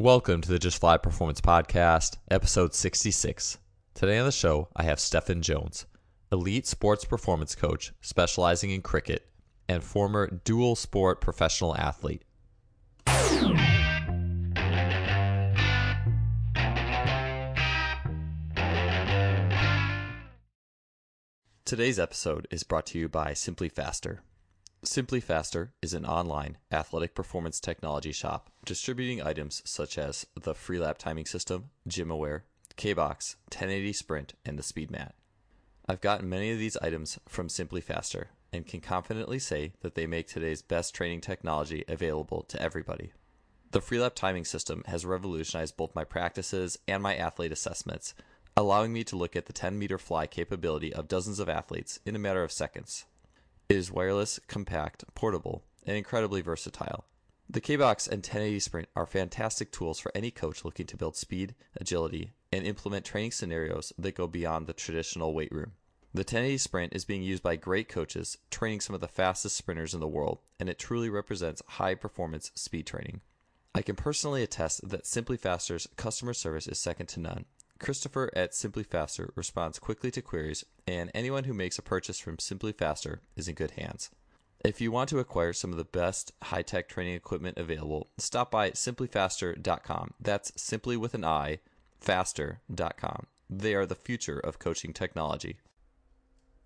Welcome to the Just Fly Performance Podcast, episode 66. Today on the show, I have Stefan Jones, elite sports performance coach specializing in cricket and former dual sport professional athlete. Today's episode is brought to you by Simply Faster. Simply Faster is an online athletic performance technology shop distributing items such as the Freelap timing system, GymAware, K-Box, 1080 Sprint, and the SpeedMat. I've gotten many of these items from Simply Faster and can confidently say that they make today's best training technology available to everybody. The Freelap timing system has revolutionized both my practices and my athlete assessments, allowing me to look at the 10 meter fly capability of dozens of athletes in a matter of seconds. It is wireless, compact, portable, and incredibly versatile. The K-Box and 1080 Sprint are fantastic tools for any coach looking to build speed, agility, and implement training scenarios that go beyond the traditional weight room. The 1080 Sprint is being used by great coaches training some of the fastest sprinters in the world, and it truly represents high performance speed training. I can personally attest that Simply Faster's customer service is second to none, Christopher at Simply Faster responds quickly to queries, and anyone who makes a purchase from Simply Faster is in good hands. If you want to acquire some of the best high tech training equipment available, stop by simplyfaster.com. That's simply with an I, faster.com. They are the future of coaching technology.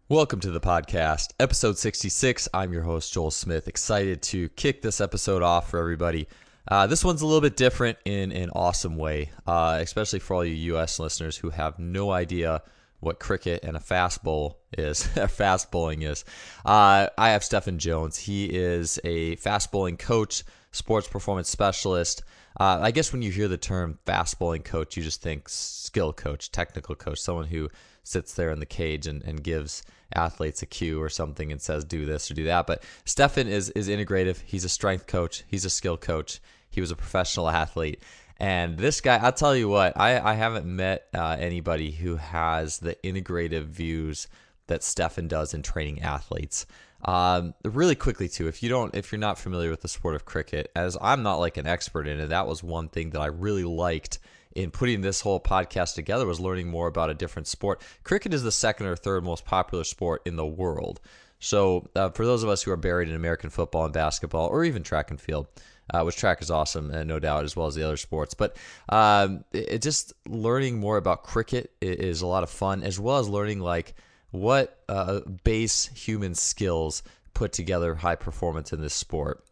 Welcome to the podcast, episode 66. I'm your host, Joel Smith. Excited to kick this episode off for everybody. Uh, this one's a little bit different in an awesome way, uh, especially for all you U.S. listeners who have no idea what cricket and a fast bowl is, fast bowling is. Uh, I have Stefan Jones. He is a fast bowling coach, sports performance specialist. Uh, I guess when you hear the term fast bowling coach, you just think skill coach, technical coach, someone who sits there in the cage and, and gives athletes a cue or something and says do this or do that. But Stefan is is integrative. He's a strength coach. He's a skill coach. He was a professional athlete. And this guy, I'll tell you what, I, I haven't met uh, anybody who has the integrative views that Stefan does in training athletes. Um, really quickly too, if you don't, if you're not familiar with the sport of cricket, as I'm not like an expert in it, that was one thing that I really liked in putting this whole podcast together was learning more about a different sport. Cricket is the second or third most popular sport in the world. So uh, for those of us who are buried in American football and basketball, or even track and field, uh, which track is awesome, and no doubt, as well as the other sports. But um, it, it just learning more about cricket is a lot of fun, as well as learning like what uh, base human skills put together high performance in this sport,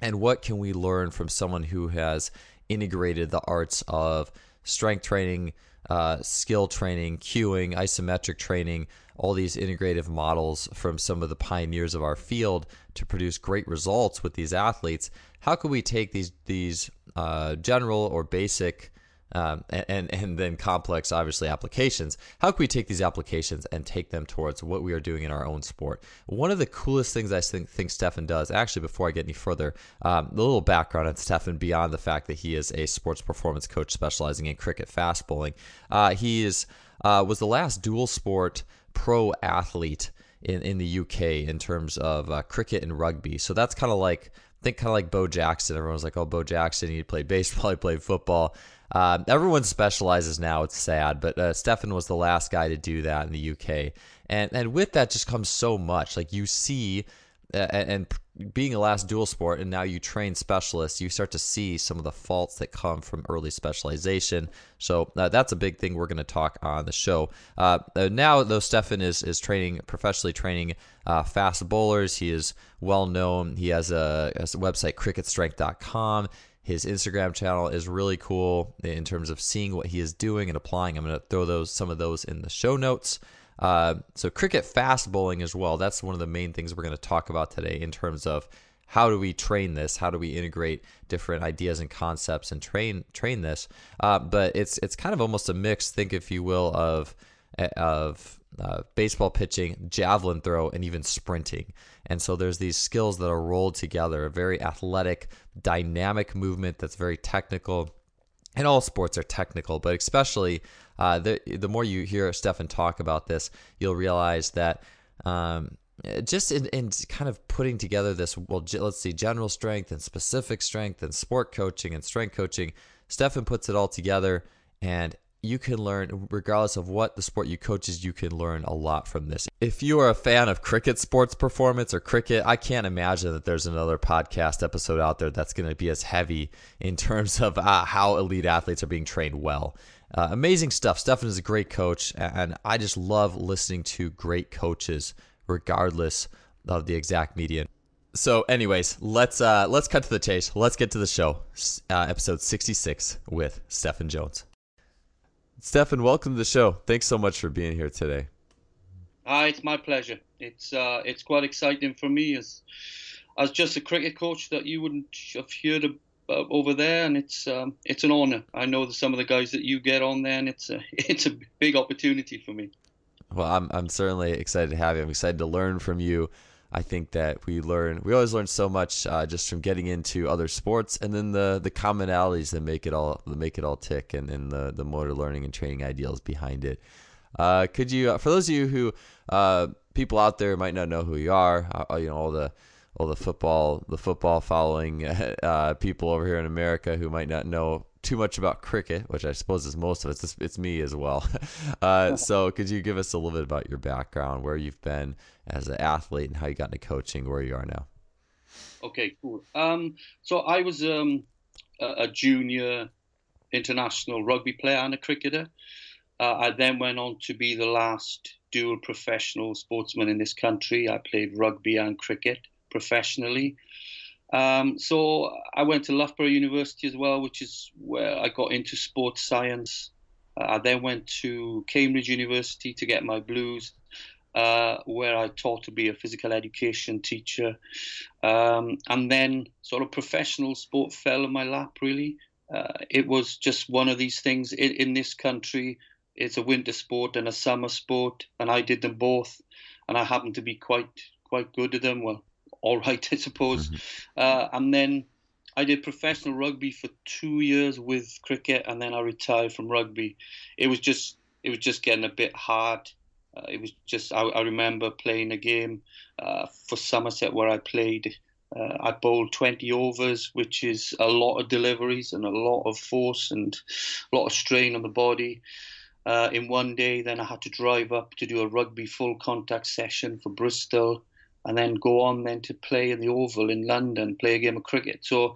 and what can we learn from someone who has integrated the arts of strength training, uh, skill training, cueing, isometric training, all these integrative models from some of the pioneers of our field to produce great results with these athletes how can we take these these uh, general or basic um, and and then complex, obviously applications. How can we take these applications and take them towards what we are doing in our own sport? One of the coolest things I think, think Stefan does, actually, before I get any further, um, a little background on Stefan beyond the fact that he is a sports performance coach specializing in cricket fast bowling. Uh, he is uh, was the last dual sport pro athlete in in the UK in terms of uh, cricket and rugby. So that's kind of like think kind of like Bo Jackson. Everyone's like, oh, Bo Jackson, he played baseball, he played football. Um, everyone specializes now. It's sad, but uh, Stefan was the last guy to do that in the UK. And and with that just comes so much. Like you see, uh, and being a last dual sport and now you train specialists, you start to see some of the faults that come from early specialization. So uh, that's a big thing we're going to talk on the show. Uh, uh, now, though, Stefan is is training professionally training uh, fast bowlers. He is well known. He has a, has a website cricketstrength.com. His Instagram channel is really cool in terms of seeing what he is doing and applying. I'm going to throw those some of those in the show notes. Uh, so cricket fast bowling as well. That's one of the main things we're going to talk about today in terms of how do we train this? How do we integrate different ideas and concepts and train train this? Uh, but it's it's kind of almost a mix. Think, if you will, of of uh, baseball pitching, javelin throw, and even sprinting. And so there's these skills that are rolled together. A very athletic, dynamic movement that's very technical. And all sports are technical, but especially uh, the the more you hear Stefan talk about this, you'll realize that um, just in, in kind of putting together this, well, let's see, general strength and specific strength and sport coaching and strength coaching, Stefan puts it all together, and you can learn, regardless of what the sport you coaches, you can learn a lot from this. If you are a fan of cricket sports performance or cricket, I can't imagine that there's another podcast episode out there that's going to be as heavy in terms of uh, how elite athletes are being trained well. Uh, amazing stuff. Stefan is a great coach, and I just love listening to great coaches, regardless of the exact median. So, anyways, let's uh, let's cut to the chase. Let's get to the show. Uh, episode 66 with Stefan Jones. Stefan, welcome to the show. Thanks so much for being here today. Hi, it's my pleasure. It's uh, it's quite exciting for me as as just a cricket coach that you wouldn't have heard of, uh, over there, and it's um, it's an honour. I know some of the guys that you get on there, and it's a it's a big opportunity for me. Well, I'm I'm certainly excited to have you. I'm excited to learn from you. I think that we learn, we always learn so much uh, just from getting into other sports, and then the the commonalities that make it all that make it all tick, and, and the the motor learning and training ideals behind it. Uh, could you, uh, for those of you who uh, people out there might not know who you are, uh, you know all the all the football the football following people over here in America who might not know too much about cricket, which I suppose is most of it. It's, it's me as well. Uh, so, could you give us a little bit about your background, where you've been as an athlete, and how you got into coaching, where you are now? Okay, cool. Um, so I was um, a junior international rugby player and a cricketer. Uh, I then went on to be the last dual professional sportsman in this country. I played rugby and cricket professionally. Um, so I went to Loughborough University as well, which is where I got into sports science. Uh, I then went to Cambridge University to get my blues, uh, where I taught to be a physical education teacher. Um, and then sort of professional sport fell in my lap, really. Uh, it was just one of these things in, in this country. It's a winter sport and a summer sport, and I did them both, and I happened to be quite quite good at them. Well, all right, I suppose. Mm-hmm. Uh, and then I did professional rugby for two years with cricket, and then I retired from rugby. It was just it was just getting a bit hard. Uh, it was just I, I, remember playing a game uh, for Somerset where I played. Uh, I bowled 20 overs, which is a lot of deliveries and a lot of force and a lot of strain on the body. Uh, in one day, then I had to drive up to do a rugby full contact session for Bristol and then go on then to play in the Oval in London, play a game of cricket. So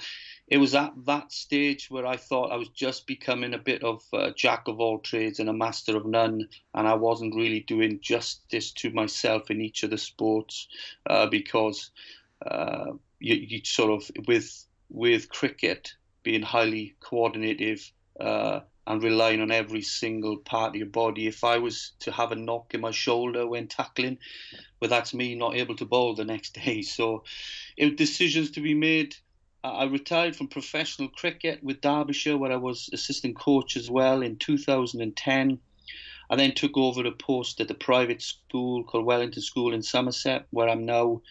it was at that stage where I thought I was just becoming a bit of a jack of all trades and a master of none, and I wasn't really doing justice to myself in each of the sports uh, because uh, you, you, sort of with with cricket being highly coordinative. Uh, and relying on every single part of your body. If I was to have a knock in my shoulder when tackling, well, that's me not able to bowl the next day. So, was decisions to be made. I retired from professional cricket with Derbyshire, where I was assistant coach as well in 2010. I then took over a post at a private school called Wellington School in Somerset, where I'm now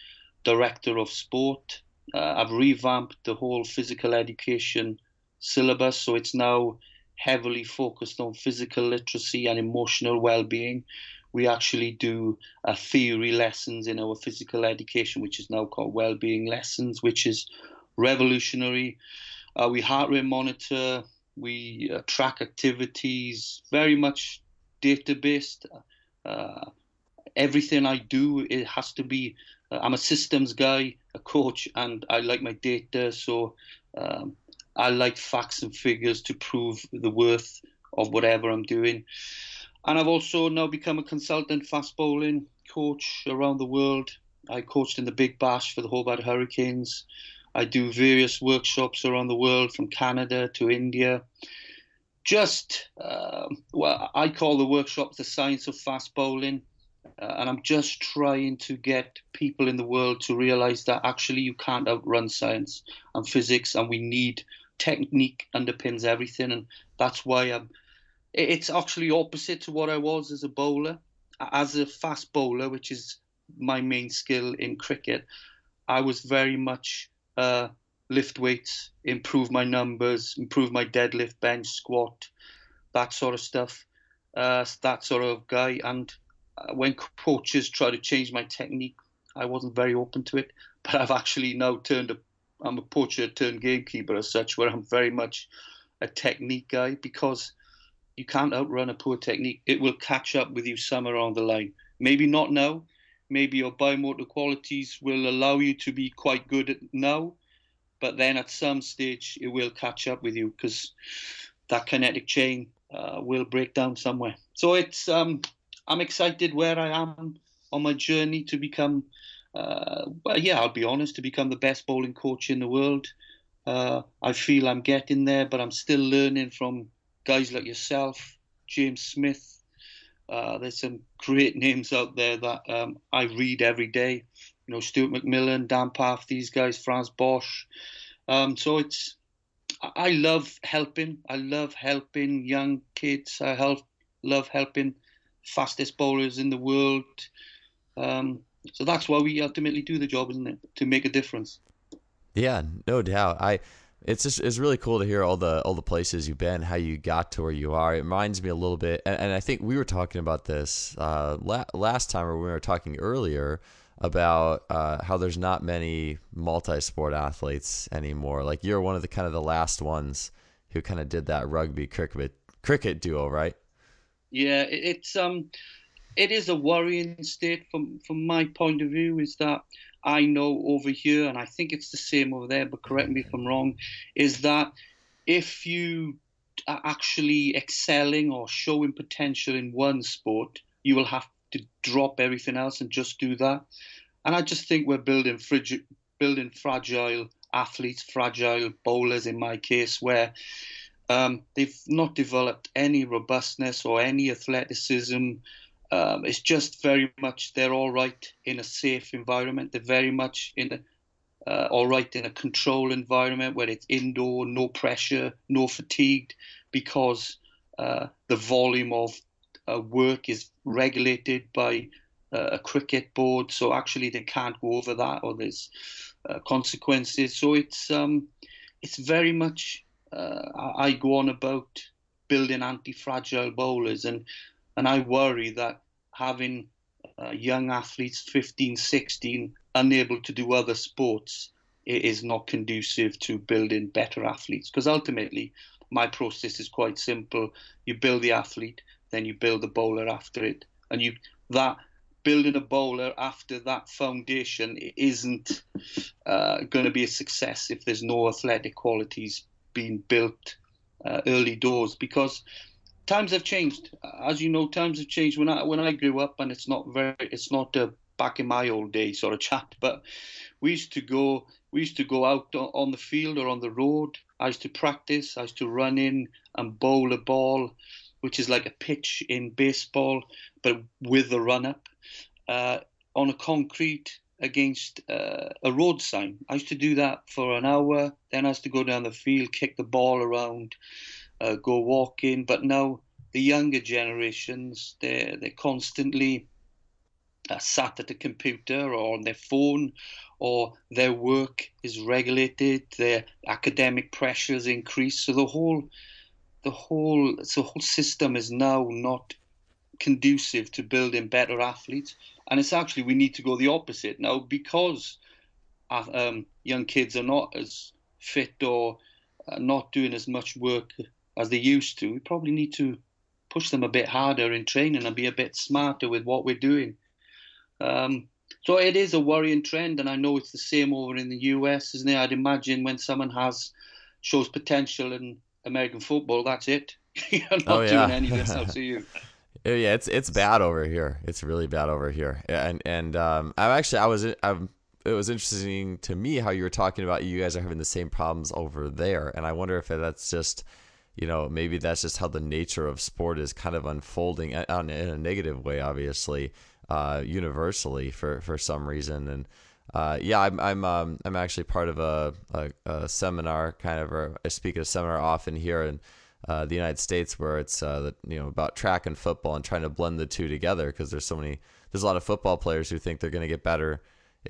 director of sport. Uh, I've revamped the whole physical education syllabus, so it's now heavily focused on physical literacy and emotional well-being. We actually do uh, theory lessons in our physical education, which is now called well-being lessons, which is revolutionary. Uh, we heart rate monitor, we uh, track activities, very much data based. Uh, everything I do, it has to be. Uh, I'm a systems guy, a coach, and I like my data. So um, I like facts and figures to prove the worth of whatever I'm doing. And I've also now become a consultant fast bowling coach around the world. I coached in the Big Bash for the Hobart Hurricanes. I do various workshops around the world from Canada to India. Just, uh, well, I call the workshops the science of fast bowling. Uh, and I'm just trying to get people in the world to realize that actually you can't outrun science and physics, and we need technique underpins everything, and that's why I'm. It's actually opposite to what I was as a bowler. As a fast bowler, which is my main skill in cricket, I was very much uh, lift weights, improve my numbers, improve my deadlift, bench, squat, that sort of stuff. Uh, that sort of guy. And uh, when coaches try to change my technique, I wasn't very open to it. But I've actually now turned a I'm a poacher turned gamekeeper as such, where I'm very much a technique guy because you can't outrun a poor technique. It will catch up with you somewhere on the line. Maybe not now. Maybe your biomotor qualities will allow you to be quite good at now, but then at some stage it will catch up with you because that kinetic chain uh, will break down somewhere. So it's um, I'm excited where I am on my journey to become. Uh, well, yeah, I'll be honest, to become the best bowling coach in the world. Uh, I feel I'm getting there, but I'm still learning from guys like yourself, James Smith. Uh, there's some great names out there that um, I read every day. You know, Stuart McMillan, Dan Pfaff, these guys, Frans Bosch. Um, so it's, I love helping. I love helping young kids. I help, love helping fastest bowlers in the world. Um, so that's why we ultimately do the job, isn't it? To make a difference. Yeah, no doubt. I it's just it's really cool to hear all the all the places you've been, how you got to where you are. It reminds me a little bit, and, and I think we were talking about this uh, la- last time, or we were talking earlier about uh, how there's not many multi-sport athletes anymore. Like you're one of the kind of the last ones who kind of did that rugby cricket cricket duo, right? Yeah, it's um, it is a worrying state from from my point of view. Is that I know over here, and I think it's the same over there, but correct me if I'm wrong, is that if you are actually excelling or showing potential in one sport, you will have to drop everything else and just do that. And I just think we're building building fragile athletes, fragile bowlers in my case, where um, they've not developed any robustness or any athleticism um, it's just very much they're all right in a safe environment. They're very much in a uh, all right in a control environment where it's indoor, no pressure, no fatigued, because uh, the volume of uh, work is regulated by uh, a cricket board. So actually, they can't go over that, or there's uh, consequences. So it's um, it's very much uh, I go on about building anti-fragile bowlers and and I worry that having uh, young athletes, 15, 16, unable to do other sports, it is not conducive to building better athletes. Because ultimately, my process is quite simple. You build the athlete, then you build the bowler after it, and you that building a bowler after that foundation isn't uh, going to be a success if there's no athletic qualities being built uh, early doors because times have changed. As you know, times have changed. When I when I grew up, and it's not very, it's not uh, back in my old days sort of chat, but we used to go, we used to go out on the field or on the road. I used to practice. I used to run in and bowl a ball, which is like a pitch in baseball, but with the run up uh, on a concrete against uh, a road sign. I used to do that for an hour. Then I used to go down the field, kick the ball around uh, go walking. But now the younger generations, they're they're constantly uh, sat at a computer or on their phone, or their work is regulated. Their academic pressures increase. So the whole the whole the whole system is now not conducive to building better athletes. And it's actually we need to go the opposite now because uh, um, young kids are not as fit or uh, not doing as much work as they used to. We probably need to push them a bit harder in training and be a bit smarter with what we're doing. Um, so it is a worrying trend, and I know it's the same over in the US, isn't it? I'd imagine when someone has shows potential in American football, that's it. You're not oh, yeah. doing anything else, are you? Yeah, it's it's bad over here. It's really bad over here. And and um, I'm actually I was I'm it was interesting to me how you were talking about you guys are having the same problems over there, and I wonder if that's just you know, maybe that's just how the nature of sport is kind of unfolding in a negative way, obviously, uh, universally for, for some reason. And uh, yeah, I'm I'm um, I'm actually part of a, a, a seminar, kind of, or I speak at a seminar often here in uh, the United States, where it's uh, the, you know about track and football and trying to blend the two together because there's so many there's a lot of football players who think they're going to get better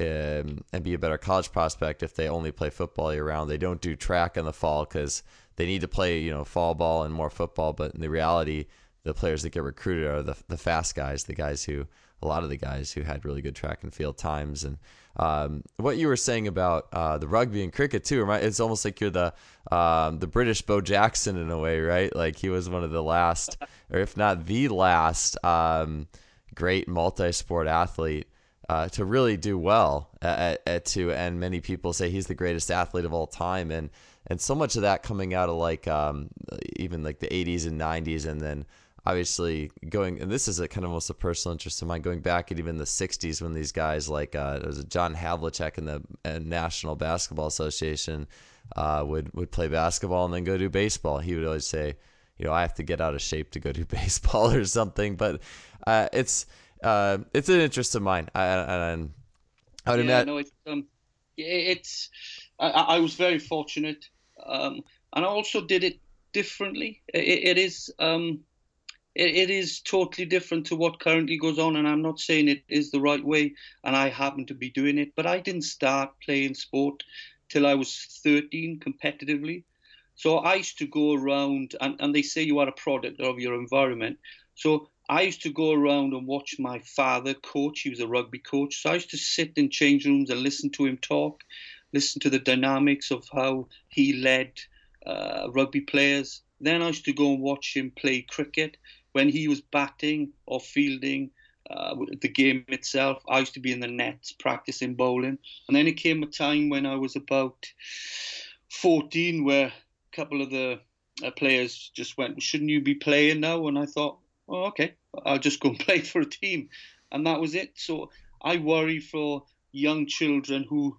um, and be a better college prospect if they only play football year round. They don't do track in the fall because they need to play, you know, fall ball and more football. But in the reality, the players that get recruited are the the fast guys, the guys who a lot of the guys who had really good track and field times. And um, what you were saying about uh, the rugby and cricket too, it's almost like you're the um, the British Bo Jackson in a way, right? Like he was one of the last, or if not the last, um, great multi-sport athlete uh, to really do well at, at to and many people say he's the greatest athlete of all time and and so much of that coming out of like um, even like the 80s and 90s and then obviously going and this is a kind of almost a personal interest of mine going back at even the 60s when these guys like uh, there was a John Havlicek in the uh, National Basketball Association uh, would would play basketball and then go do baseball he would always say you know I have to get out of shape to go do baseball or something but uh, it's uh, it's an interest of mine. I, I, I would yeah, imagine. No, it's um, it's. I, I was very fortunate, um, and I also did it differently. it, it is um, it, it is totally different to what currently goes on, and I'm not saying it is the right way, and I happen to be doing it. But I didn't start playing sport till I was 13 competitively. So I used to go around, and, and they say you are a product of your environment. So I used to go around and watch my father coach. He was a rugby coach. So I used to sit in change rooms and listen to him talk, listen to the dynamics of how he led uh, rugby players. Then I used to go and watch him play cricket. When he was batting or fielding uh, the game itself, I used to be in the nets practicing bowling. And then it came a time when I was about 14 where a couple of the uh, players just went, Shouldn't you be playing now? And I thought, Oh, okay, I'll just go and play for a team, and that was it. So I worry for young children who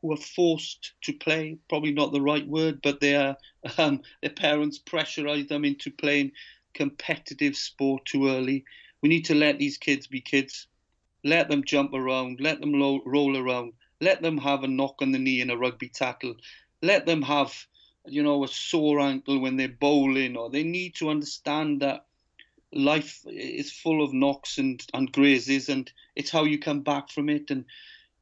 who are forced to play. Probably not the right word, but their um, their parents pressurize them into playing competitive sport too early. We need to let these kids be kids. Let them jump around. Let them lo- roll around. Let them have a knock on the knee in a rugby tackle. Let them have, you know, a sore ankle when they're bowling, or they need to understand that life is full of knocks and, and grazes, and it's how you come back from it. And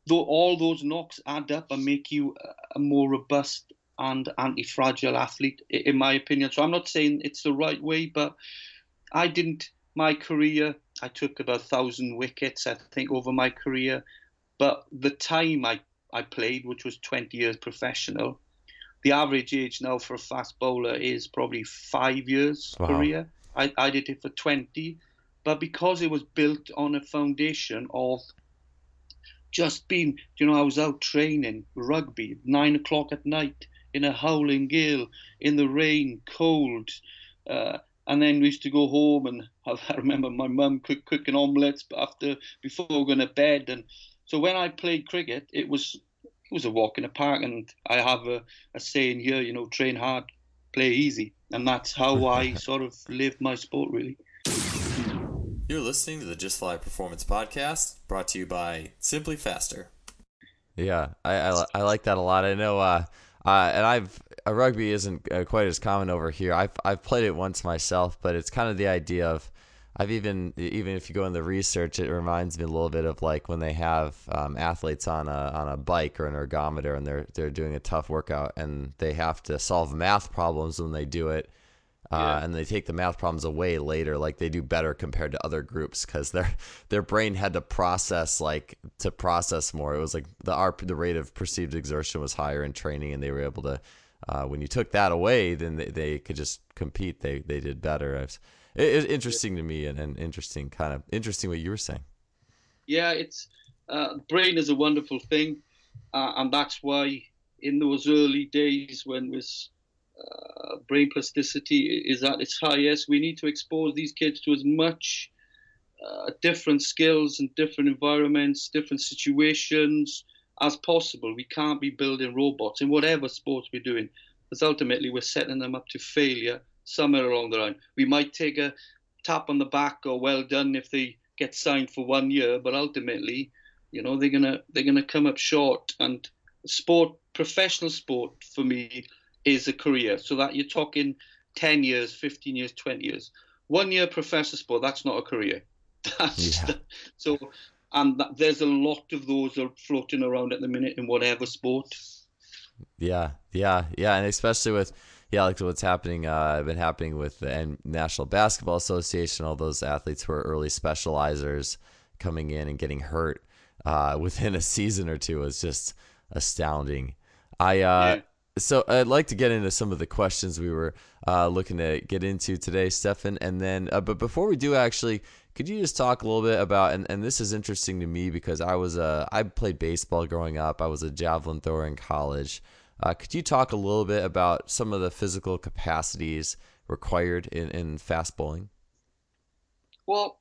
though all those knocks add up and make you a more robust and anti-fragile athlete, in my opinion. So I'm not saying it's the right way, but I didn't. My career, I took about a thousand wickets, I think, over my career. But the time I, I played, which was 20 years professional, the average age now for a fast bowler is probably five years wow. career. I, I did it for 20, but because it was built on a foundation of just been, you know, I was out training rugby nine o'clock at night in a howling gale, in the rain, cold. Uh, and then we used to go home and I remember my mum cook, cooking omelets after before going to bed. And so when I played cricket, it was it was a walk in the park. And I have a, a saying here, you know, train hard, play easy, and that's how I sort of live my sport really. You're listening to the Just Fly Performance Podcast, brought to you by Simply Faster. Yeah, I, I, I like that a lot. I know, uh, uh, and I've uh, rugby isn't uh, quite as common over here. I've I've played it once myself, but it's kind of the idea of I've even even if you go in the research, it reminds me a little bit of like when they have um, athletes on a on a bike or an ergometer and they're they're doing a tough workout and they have to solve math problems when they do it, uh, yeah. and they take the math problems away later. Like they do better compared to other groups because their their brain had to process like to process more. It was like the R, the rate of perceived exertion was higher in training, and they were able to. Uh, when you took that away, then they, they could just compete. They they did better. It's interesting to me and, and interesting kind of interesting what you were saying. Yeah, it's uh, brain is a wonderful thing, uh, and that's why in those early days when was uh, brain plasticity is at its highest, we need to expose these kids to as much uh, different skills and different environments, different situations as possible. We can't be building robots in whatever sport we're doing, because ultimately we're setting them up to failure somewhere along the line. We might take a tap on the back or well done if they get signed for one year, but ultimately, you know, they're gonna they're gonna come up short. And sport, professional sport, for me, is a career. So that you're talking ten years, fifteen years, twenty years. One year professor sport, that's not a career. That's yeah. the, so, and that, there's a lot of those are floating around at the minute in whatever sport. Yeah, yeah, yeah, and especially with yeah, like what's happening, uh, been happening with the National Basketball Association, all those athletes who are early specializers coming in and getting hurt. uh, within a season or two is just astounding. I uh, yeah. So I'd like to get into some of the questions we were uh, looking to get into today, Stefan, and then uh, but before we do, actually, could you just talk a little bit about and, and this is interesting to me because I was a I played baseball growing up. I was a javelin thrower in college. Uh, could you talk a little bit about some of the physical capacities required in, in fast bowling? Well,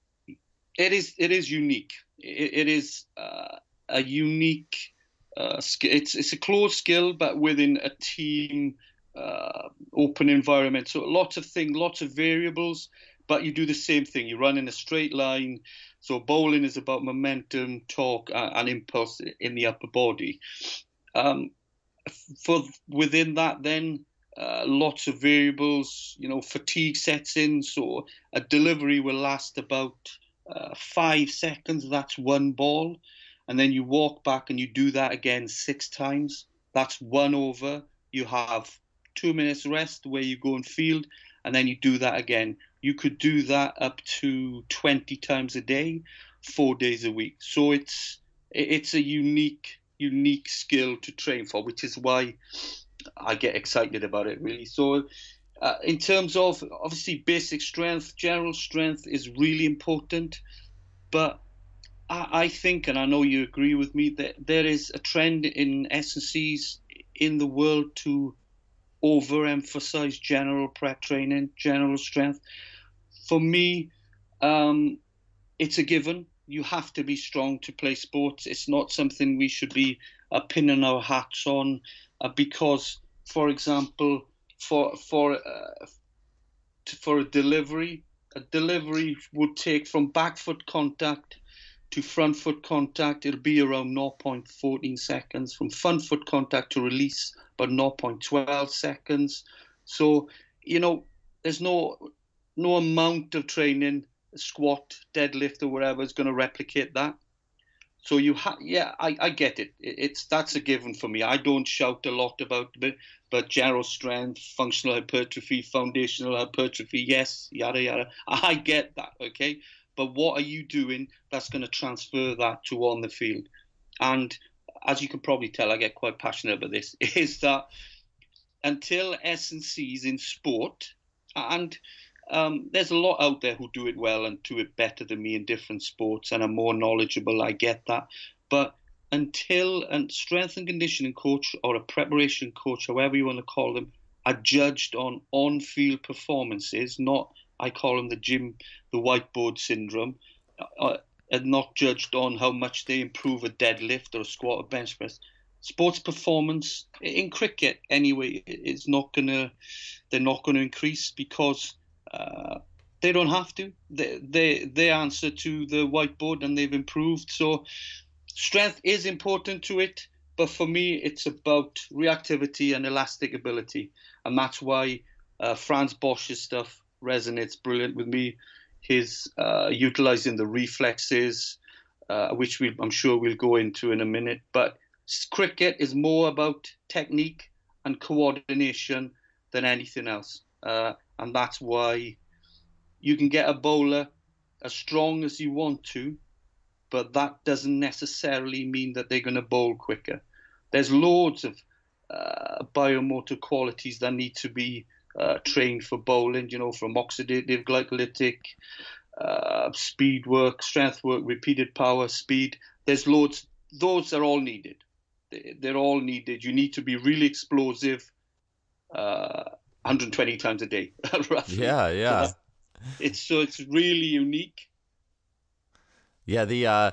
it is it is unique. it, it is uh, a unique uh, it's it's a closed skill, but within a team uh, open environment. So lots of things, lots of variables, but you do the same thing. You run in a straight line. So bowling is about momentum, torque, and impulse in the upper body. Um, for within that, then uh, lots of variables. You know, fatigue sets in. So a delivery will last about uh, five seconds. That's one ball and then you walk back and you do that again six times. That's one over. You have two minutes rest where you go and field, and then you do that again. You could do that up to 20 times a day, four days a week. So it's it's a unique unique skill to train for, which is why I get excited about it really. So uh, in terms of obviously basic strength, general strength is really important, but I, think, and I know you agree with me, that there is a trend in S&Cs in the world to overemphasize general prep training, general strength. For me, um, it's a given. You have to be strong to play sports. It's not something we should be uh, pinning our hats on uh, because, for example, for for uh, for a delivery, a delivery would take from back foot contact to front foot contact, it'll be around 0.14 seconds. From front foot contact to release, about 0.12 seconds. So, you know, there's no no amount of training, squat, deadlift, or whatever is going to replicate that. So you have, yeah, I, I get it. It's that's a given for me. I don't shout a lot about it, but general strength, functional hypertrophy, foundational hypertrophy, yes, yada yada. I get that, okay but what are you doing that's going to transfer that to on the field? And as you can probably tell, I get quite passionate about this. Is that until S&Cs in sport, and um, there's a lot out there who do it well and do it better than me in different sports and are more knowledgeable. I get that, but until a strength and conditioning coach or a preparation coach, however you want to call them, are judged on on-field performances, not I call them the gym, the whiteboard syndrome, uh, not judged on how much they improve a deadlift or a squat or bench press. Sports performance in cricket, anyway, is not gonna. They're not to increase because uh, they don't have to. They, they they answer to the whiteboard and they've improved. So strength is important to it, but for me, it's about reactivity and elastic ability, and that's why uh, Frans Bosch's stuff resonates brilliant with me. His uh, utilizing the reflexes, uh, which we, I'm sure we'll go into in a minute. But cricket is more about technique and coordination than anything else, uh, and that's why you can get a bowler as strong as you want to, but that doesn't necessarily mean that they're going to bowl quicker. There's loads of uh, biomotor qualities that need to be uh, trained for bowling, you know, from oxidative, glycolytic, uh, speed work, strength work, repeated power, speed. There's loads. Those are all needed. They're all needed. You need to be really explosive, uh, 120 times a day, roughly. Yeah, yeah. So it's so it's really unique. Yeah, the uh,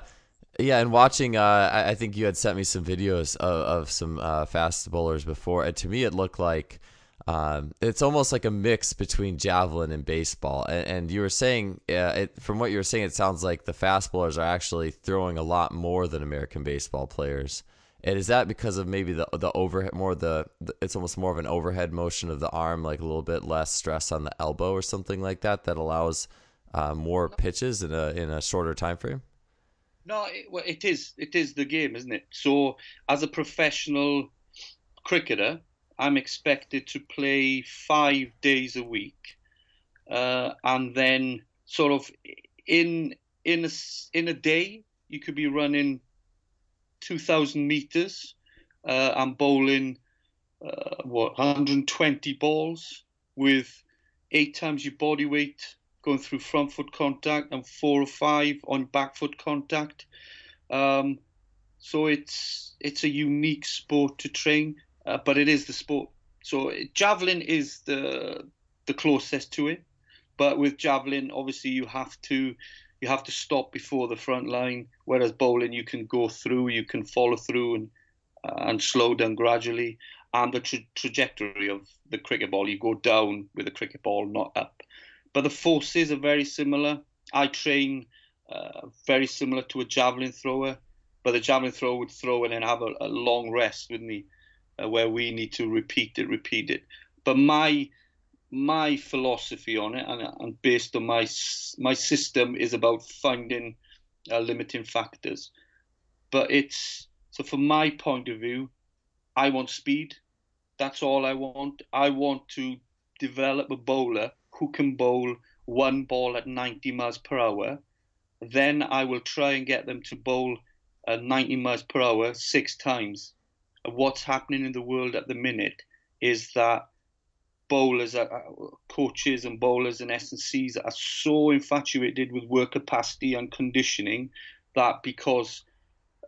yeah, and watching, uh, I, I think you had sent me some videos of, of some uh, fast bowlers before, and to me it looked like um, it's almost like a mix between javelin and baseball. And, and you were saying, uh, it, from what you were saying, it sounds like the fast bowlers are actually throwing a lot more than American baseball players. And is that because of maybe the the overhead more the, the, it's almost more of an overhead motion of the arm, like a little bit less stress on the elbow or something like that, that allows uh, more pitches in a in a shorter time frame? No, it, well, it is it is the game, isn't it? So as a professional cricketer, I'm expected to play five days a week, uh, and then sort of in in a in a day you could be running 2,000 meters. Uh, I'm bowling uh, what 120 balls with eight times your body weight going through front foot contact and four or five on back foot contact. Um, so it's it's a unique sport to train, uh, but it is the sport. So javelin is the the closest to it, but with javelin, obviously you have to you have to stop before the front line. Whereas bowling, you can go through, you can follow through, and uh, and slow down gradually. And the tra- trajectory of the cricket ball, you go down with the cricket ball, not up. But the forces are very similar. I train uh, very similar to a javelin thrower, but the javelin thrower would throw and then have a, a long rest with me, uh, where we need to repeat it, repeat it. But my my philosophy on it, and, and based on my my system, is about finding uh, limiting factors. But it's so from my point of view, I want speed. That's all I want. I want to develop a bowler who can bowl one ball at 90 miles per hour. Then I will try and get them to bowl at 90 miles per hour six times. What's happening in the world at the minute is that bowlers, are, coaches and bowlers and S&Cs are so infatuated with work capacity and conditioning that because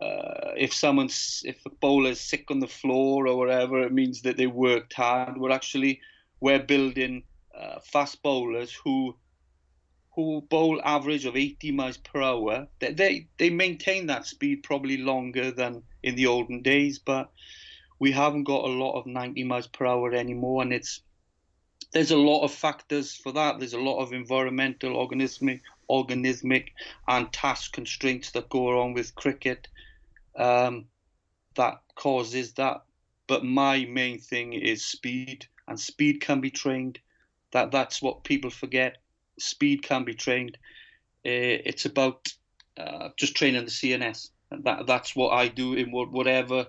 uh, if someone's if a bowler's sick on the floor or whatever, it means that they worked hard. We're actually we're building uh, fast bowlers who who bowl average of 80 miles per hour. They, they they maintain that speed probably longer than in the olden days, but we haven't got a lot of 90 miles per hour anymore, and it's there's a lot of factors for that. There's a lot of environmental, organismic, organismic, and task constraints that go on with cricket um, that causes that. But my main thing is speed, and speed can be trained. That that's what people forget. Speed can be trained. Uh, it's about uh, just training the CNS. That that's what I do in whatever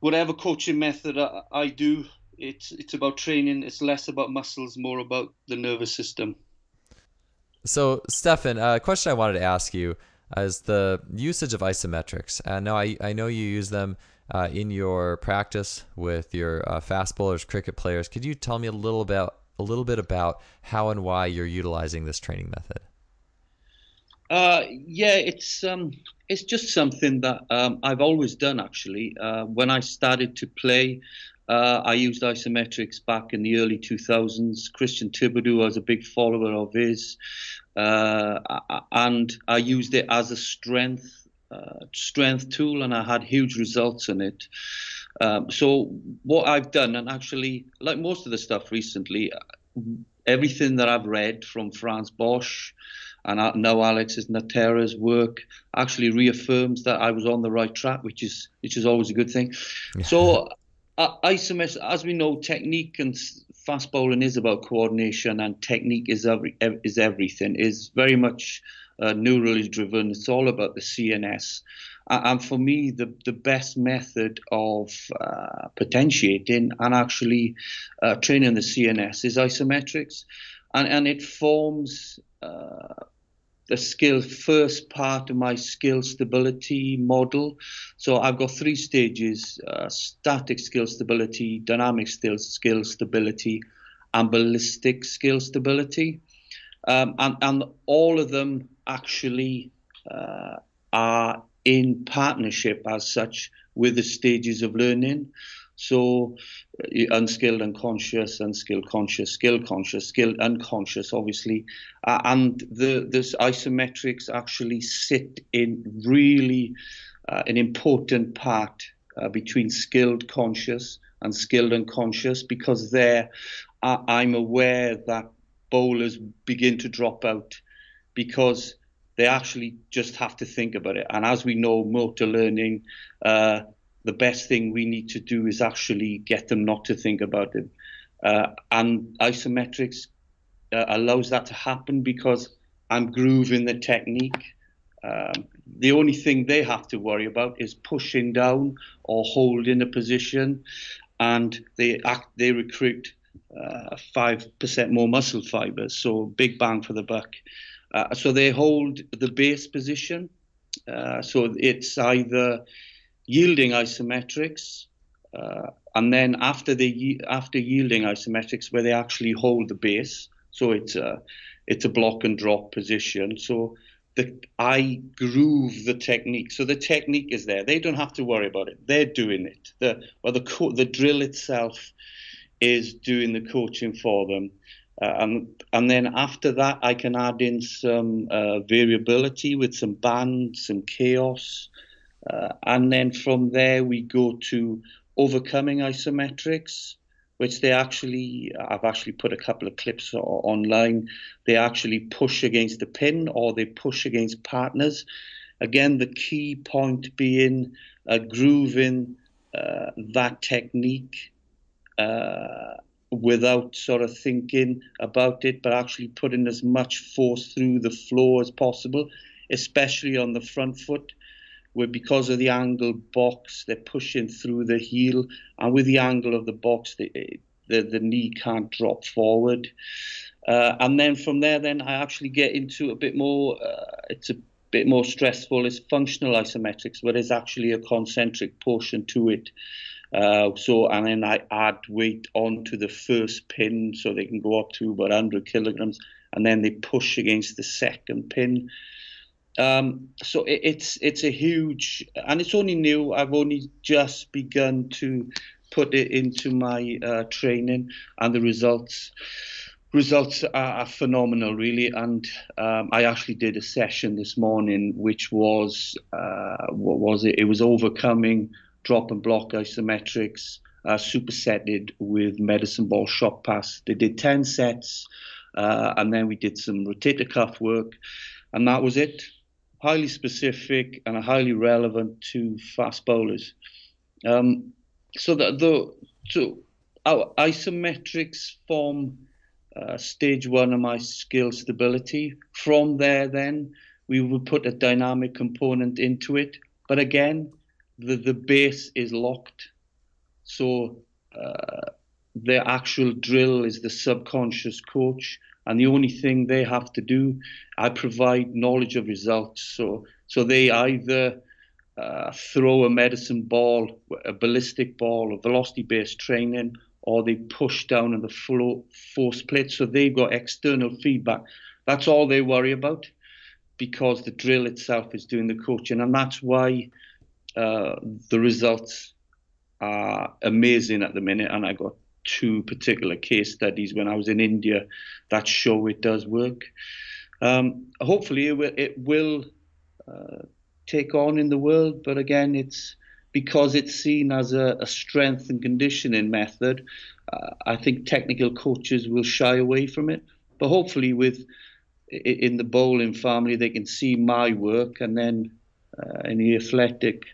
whatever coaching method I, I do. It's it's about training. It's less about muscles, more about the nervous system. So, Stefan, a question I wanted to ask you is the usage of isometrics. And now I, I know you use them uh, in your practice with your uh, fast bowlers, cricket players. Could you tell me a little about a little bit about how and why you're utilizing this training method? Uh, yeah, it's um, it's just something that um, I've always done. Actually, uh, when I started to play, uh, I used isometrics back in the early 2000s. Christian Thibaudeau was a big follower of his, uh, and I used it as a strength uh, strength tool, and I had huge results in it. Um, so what I've done, and actually, like most of the stuff recently, everything that I've read from Frans Bosch and now Alex's Natera's work actually reaffirms that I was on the right track, which is which is always a good thing. So uh, isometrics, as we know, technique and fast bowling is about coordination, and technique is every is everything. is very much uh, neurally driven. It's all about the CNS. and for me, the, the best method of uh, potentiating and actually uh, training the CNS is isometrics, and and it forms uh, the skill first part of my skill stability model. So I've got three stages: uh, static skill stability, dynamic skill skill stability, and ballistic skill stability. Um, and, and all of them actually uh, are in partnership as such with the stages of learning. So uh, unskilled unconscious, unskilled conscious, skilled conscious, skilled unconscious, obviously. Uh, and the this isometrics actually sit in really uh, an important part uh, between skilled conscious and skilled unconscious because there I'm aware that bowlers begin to drop out because they actually just have to think about it. And as we know, motor learning, uh, the best thing we need to do is actually get them not to think about it. Uh, and isometrics uh, allows that to happen because I'm grooving the technique. Um, the only thing they have to worry about is pushing down or holding a position, and they act, they recruit uh, five uh, percent more muscle fibers, so big bang for the buck. Uh, so they hold the base position, Uh, so it's either yielding isometrics, uh, and then after the after yielding isometrics, where they actually hold the base. So it's a it's a block and drop position. So the I groove the technique. So the technique is there. They don't have to worry about it. They're doing it. The well, the co- the drill itself is doing the coaching for them. Uh, and, and then after that, I can add in some uh, variability with some band, some chaos. Uh, and then from there, we go to overcoming isometrics, which they actually, I've actually put a couple of clips online. They actually push against the pin or they push against partners. Again, the key point being uh, grooving uh, that technique uh, without sort of thinking about it, but actually putting as much force through the floor as possible, especially on the front foot, where because of the angle box, they're pushing through the heel, and with the angle of the box, the the, the knee can't drop forward. Uh, and then from there, then I actually get into a bit more. Uh, it's a bit more stressful. It's functional isometrics, where there's actually a concentric portion to it. Uh, so and then I add weight onto the first pin so they can go up to about 100 kilograms, and then they push against the second pin. Um, so it, it's it's a huge, and it's only new. I've only just begun to put it into my uh, training, and the results results are, are phenomenal, really. And um, I actually did a session this morning, which was uh, what was it? It was overcoming drop and block isometrics, uh, supersetted with medicine ball shock pass. They did 10 sets, uh, and then we did some rotator cuff work, and that was it. Highly specific and highly relevant to fast bowlers. Um, so the, the so our isometrics form uh, stage one of my skill stability. From there, then we would put a dynamic component into it. But again, the, the base is locked. So uh, the actual drill is the subconscious coach, and the only thing they have to do, I provide knowledge of results. So so they either uh, throw a medicine ball, a ballistic ball, a velocity-based training, or they push down on the flow force plate. So they've got external feedback. That's all they worry about because the drill itself is doing the coaching, and that's why uh, the results are amazing at the minute, and I got two particular case studies when I was in India that show it does work. Um, hopefully, it will, it will uh, take on in the world, but again, it's because it's seen as a, a strength and conditioning method. Uh, I think technical coaches will shy away from it, but hopefully, with in the bowling family, they can see my work, and then uh, in the athletic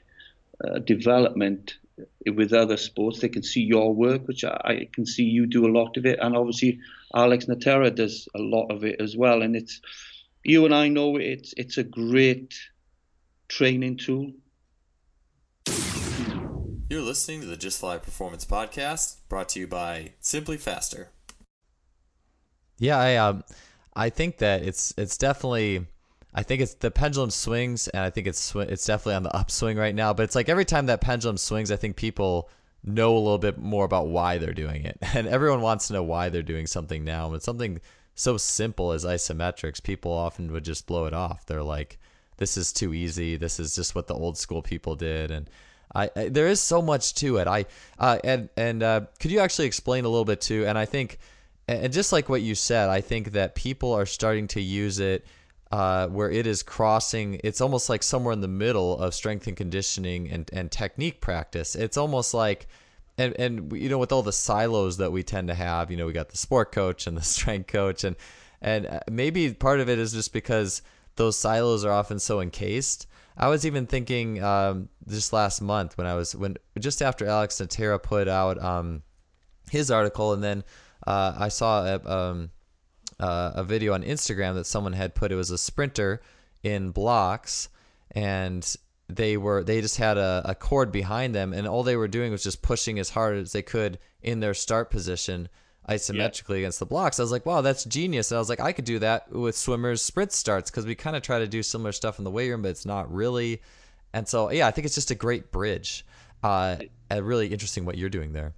uh, development with other sports. They can see your work, which I, I, can see you do a lot of it, and obviously Alex Natera does a lot of it as well. And it's you and I know it's it's a great training tool. You're listening to the Just Fly Performance Podcast, brought to you by Simply Faster. Yeah, I um, I think that it's it's definitely I think it's the pendulum swings, and I think it's it's definitely on the upswing right now. But it's like every time that pendulum swings, I think people know a little bit more about why they're doing it, and everyone wants to know why they're doing something now. But something so simple as isometrics, people often would just blow it off. They're like, "This is too easy. This is just what the old school people did," and I, I there is so much to it. I uh, and and uh, could you actually explain a little bit too? And I think, and just like what you said, I think that people are starting to use it uh, where it is crossing. It's almost like somewhere in the middle of strength and conditioning and, and technique practice. It's almost like, and, and you know, with all the silos that we tend to have, you know, we got the sport coach and the strength coach, and and uh, maybe part of it is just because those silos are often so encased. I was even thinking um, just last month when I was when just after Alex Natera put out um, his article, and then uh, I saw a, um, uh, a video on Instagram that someone had put. It was a sprinter in blocks, and they were they just had a, a cord behind them, and all they were doing was just pushing as hard as they could in their start position isometrically yeah. against the blocks. I was like, wow, that's genius. And I was like, I could do that with swimmers' sprint starts because we kind of try to do similar stuff in the weight room, but it's not really. And so, yeah, I think it's just a great bridge. Uh, really interesting what you're doing there.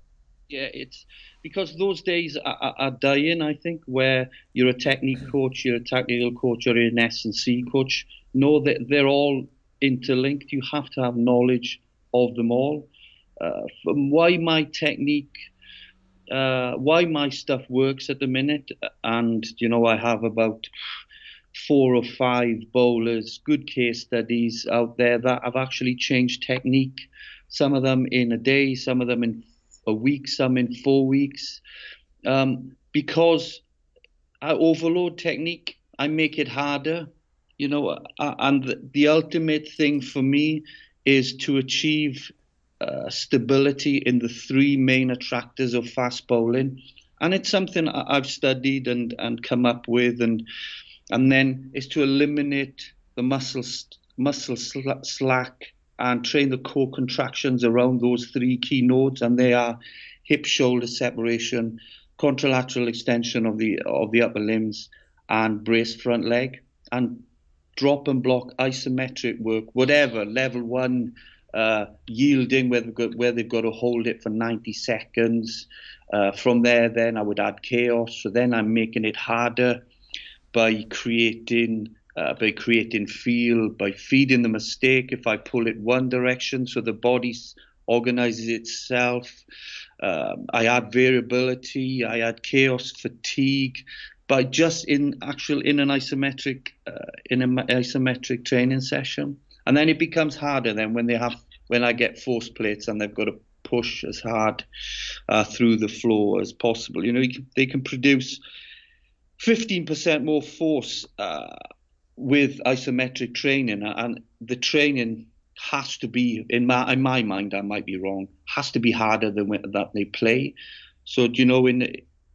Yeah, it's because those days are, are, dying. I think where you're a technique coach, you're a technical coach, or an S and C coach. Know that they're all interlinked. You have to have knowledge of them all. Uh, why my technique, uh, why my stuff works at the minute, and you know I have about four or five bowlers, good case studies out there that have actually changed technique. Some of them in a day, some of them in a week, some in four weeks. Um, because I overload technique, I make it harder. You know, uh, and the, ultimate thing for me is to achieve uh, stability in the three main attractors of fast bowling. And it's something I've studied and, and come up with, and and then is to eliminate the muscle muscle slack and train the co-contractions around those three key nodes, and they are hip shoulder separation, contralateral extension of the of the upper limbs, and brace front leg, and drop and block isometric work, whatever level one. Uh, yielding where they've, got, where they've got to hold it for 90 seconds. Uh, from there, then I would add chaos. So then I'm making it harder by creating uh, by creating feel, by feeding the mistake. If I pull it one direction, so the body organizes itself. Um, I add variability. I add chaos, fatigue. By just in actual in an isometric uh, in an isometric training session, and then it becomes harder. Then when they have when I get force plates and they've got to push as hard uh, through the floor as possible. You know, can, they can produce 15% more force uh, with isometric training, and the training has to be, in my in my mind, I might be wrong, has to be harder than that they play. So, you know, when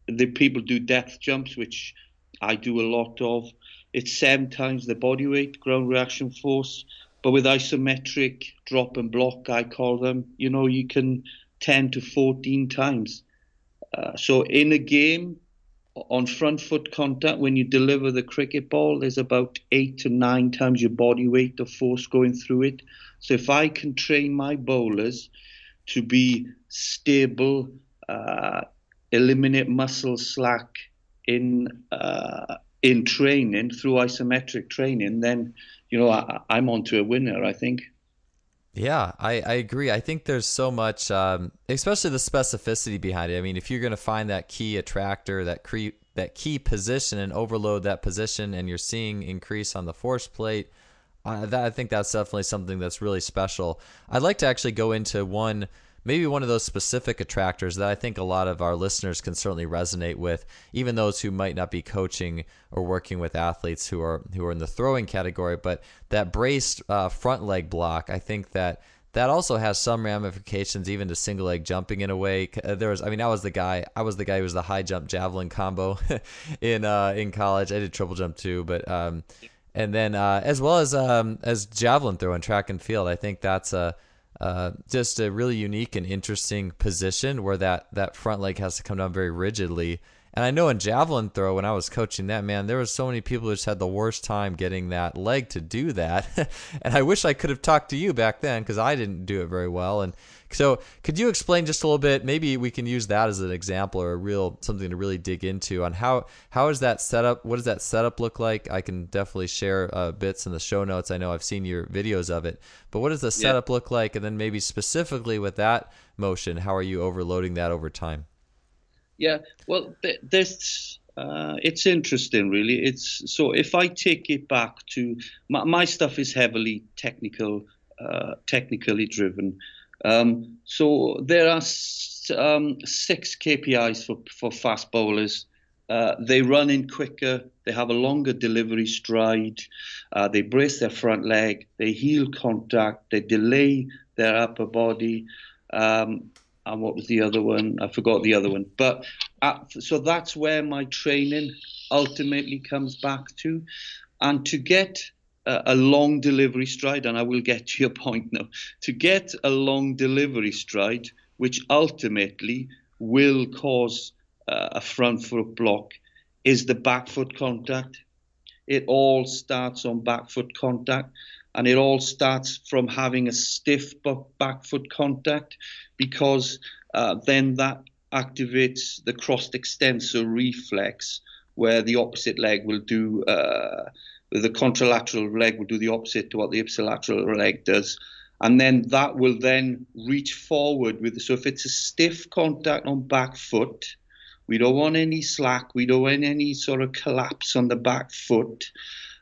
the, people do depth jumps, which I do a lot of, it's seven times the body weight ground reaction force. But with isometric drop and block, I call them, you know, you can 10 to 14 times. Uh, so in a game, on front foot contact, when you deliver the cricket ball, there's about eight to nine times your body weight of force going through it. So if I can train my bowlers to be stable, uh, eliminate muscle slack in uh, in training through isometric training, then you know I, I'm onto a winner. I think. Yeah, I, I agree. I think there's so much, um, especially the specificity behind it. I mean, if you're going to find that key attractor, that cre- that key position, and overload that position, and you're seeing increase on the force plate, uh, that, I think that's definitely something that's really special. I'd like to actually go into one maybe one of those specific attractors that I think a lot of our listeners can certainly resonate with, even those who might not be coaching or working with athletes who are who are in the throwing category. But that braced uh, front leg block, I think that that also has some ramifications even to single leg jumping in a way. Uh, there was, I mean, I was the guy, I was the guy who was the high jump javelin combo in uh, in college. I did triple jump too, but um, and then uh, as well as um, as javelin throw in track and field, I think that's a uh, just a really unique and interesting position where that that front leg has to come down very rigidly. And I know in javelin throw when I was coaching that man, there was so many people who just had the worst time getting that leg to do that. and I wish I could have talked to you back then because I didn't do it very well. And so, could you explain just a little bit? Maybe we can use that as an example or a real something to really dig into on how how is that setup? What does that setup look like? I can definitely share uh, bits in the show notes. I know I've seen your videos of it, but what does the setup yeah. look like? And then maybe specifically with that motion, how are you overloading that over time? Yeah, well, this uh, it's interesting, really. It's so if I take it back to my, my stuff is heavily technical, uh, technically driven. Um, so there are um, six KPIs for, for fast bowlers. Uh, they run in quicker, they have a longer delivery stride, uh, they brace their front leg, they heel contact, they delay their upper body. Um, and what was the other one? I forgot the other one. But at, so that's where my training ultimately comes back to. And to get a long delivery stride, and I will get to your point now, to get a long delivery stride, which ultimately will cause uh, a front foot block is the back foot contact. It all starts on back foot contact and it all starts from having a stiff back foot contact because uh, then that activates the cross extensor reflex where the opposite leg will do uh, the contralateral leg will do the opposite to what the ipsilateral leg does. And then that will then reach forward with so if it's a stiff contact on back foot we don't want any slack we don't want any sort of collapse on the back foot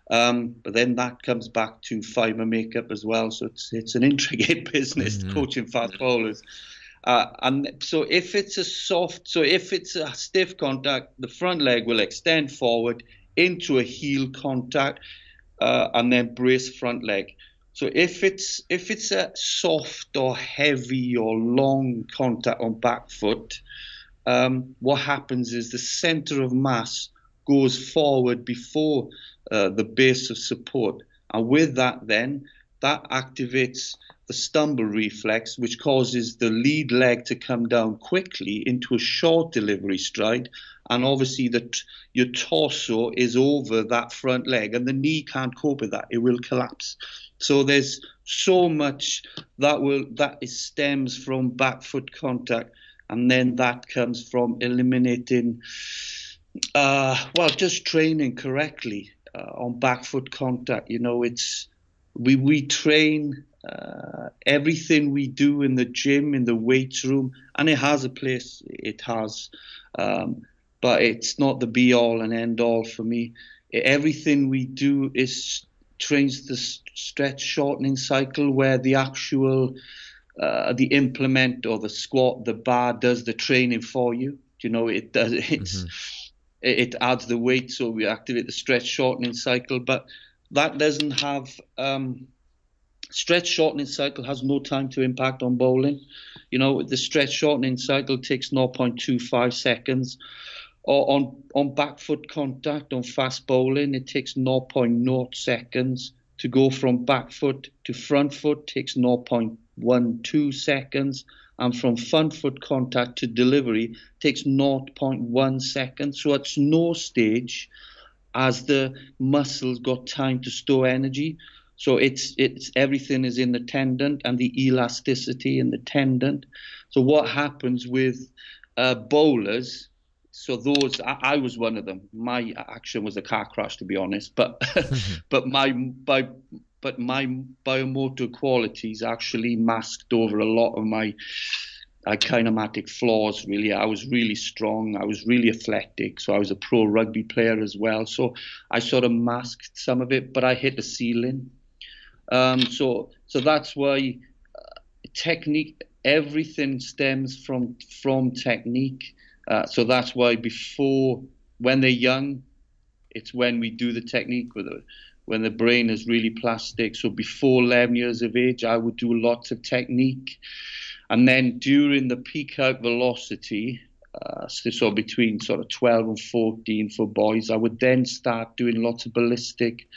um, but then that comes back to fiber makeup as well. So it's it's an intricate business mm-hmm. coaching fast bowlers uh, and so if it's a soft so if it's a stiff contact the front leg will extend forward into a heel contact uh, and then brace front leg. So if it's if it's a soft or heavy or long contact on back foot, um, what happens is the center of mass goes forward before uh, the base of support, and with that, then that activates the stumble reflex, which causes the lead leg to come down quickly into a short delivery stride, and obviously that your torso is over that front leg, and the knee can't cope with that; it will collapse. So there's so much that will that is stems from back foot contact, and then that comes from eliminating, uh, well, just training correctly uh, on back foot contact. You know, it's we we train uh, everything we do in the gym, in the weights room, and it has a place. It has, um, but it's not the be all and end all for me. Everything we do is trains the stretch shortening cycle where the actual uh, the implement or the squat, the bar does the training for you. You know, it does it's mm-hmm. it, it, adds the weight, so we activate the stretch shortening cycle. But that doesn't have um, stretch shortening cycle has no time to impact on bowling. You know, the stretch shortening cycle takes 0.25 seconds or on on back foot contact on fast bowling, it takes 0.0 seconds to go from back foot to front foot takes 0.12 seconds, and from front foot contact to delivery takes 0.1 seconds. So at no stage as the muscles got time to store energy. So it's it's everything is in the tendon and the elasticity in the tendon. So what happens with uh, bowlers so those I, I, was one of them. My action was a car crash, to be honest. But but my by but my biomotor qualities actually masked over a lot of my uh, kinematic flaws. Really, I was really strong. I was really athletic. So I was a pro rugby player as well. So I sort of masked some of it, but I hit the ceiling. Um, so so that's why uh, technique. Everything stems from from technique uh, so that's why before, when they're young, it's when we do the technique with it. When the brain is really plastic. So before 11 years of age, I would do lots of technique. And then during the peak height velocity, uh, so between sort of 12 and 14 for boys, I would then start doing lots of ballistic,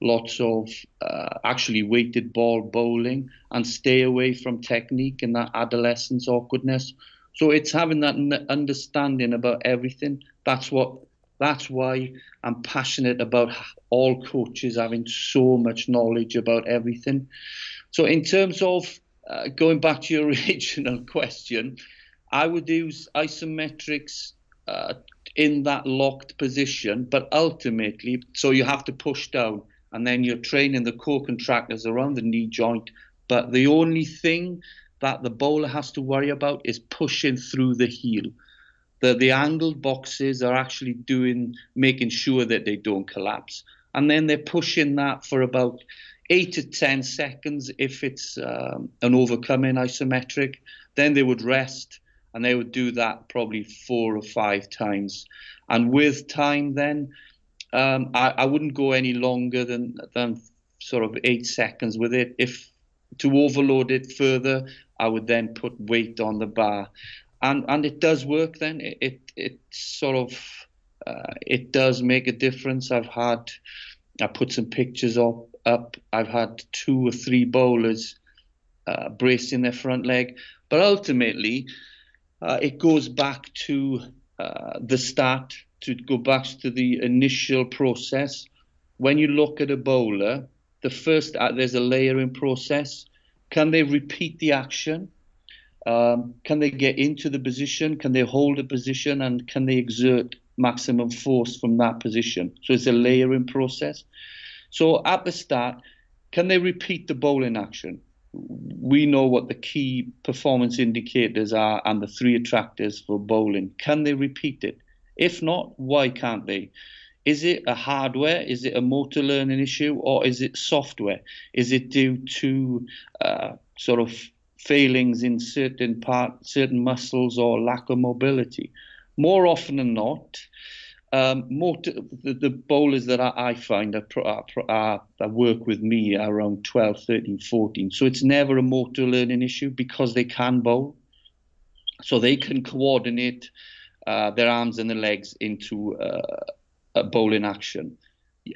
lots of uh, actually weighted ball bowling, and stay away from technique and that adolescence awkwardness. So it's having that understanding about everything. That's what. That's why I'm passionate about all coaches having so much knowledge about everything. So in terms of uh, going back to your original question, I would use isometrics uh, in that locked position, but ultimately, so you have to push down, and then you're training the core contractors around the knee joint. But the only thing that the bowler has to worry about is pushing through the heel. The, the angled boxes are actually doing, making sure that they don't collapse. And then they're pushing that for about eight to 10 seconds if it's um, an overcoming isometric. Then they would rest and they would do that probably four or five times. And with time, then um, I, I wouldn't go any longer than, than sort of eight seconds with it. If to overload it further, I would then put weight on the bar, and and it does work. Then it it, it sort of uh, it does make a difference. I've had I put some pictures up up. I've had two or three bowlers uh, bracing their front leg, but ultimately uh, it goes back to uh, the start to go back to the initial process. When you look at a bowler, the first uh, there's a layering process. Can they repeat the action? Um, can they get into the position? Can they hold a position? And can they exert maximum force from that position? So it's a layering process. So at the start, can they repeat the bowling action? We know what the key performance indicators are and the three attractors for bowling. Can they repeat it? If not, why can't they? Is it a hardware? Is it a motor learning issue? Or is it software? Is it due to uh, sort of failings in certain part, certain muscles or lack of mobility. More often than not, um, motor, the, the, bowlers that I, I find are, are, are, that work with me are around 12, 13, 14. So it's never a motor learning issue because they can bowl. So they can coordinate uh, their arms and their legs into uh, a bowling action.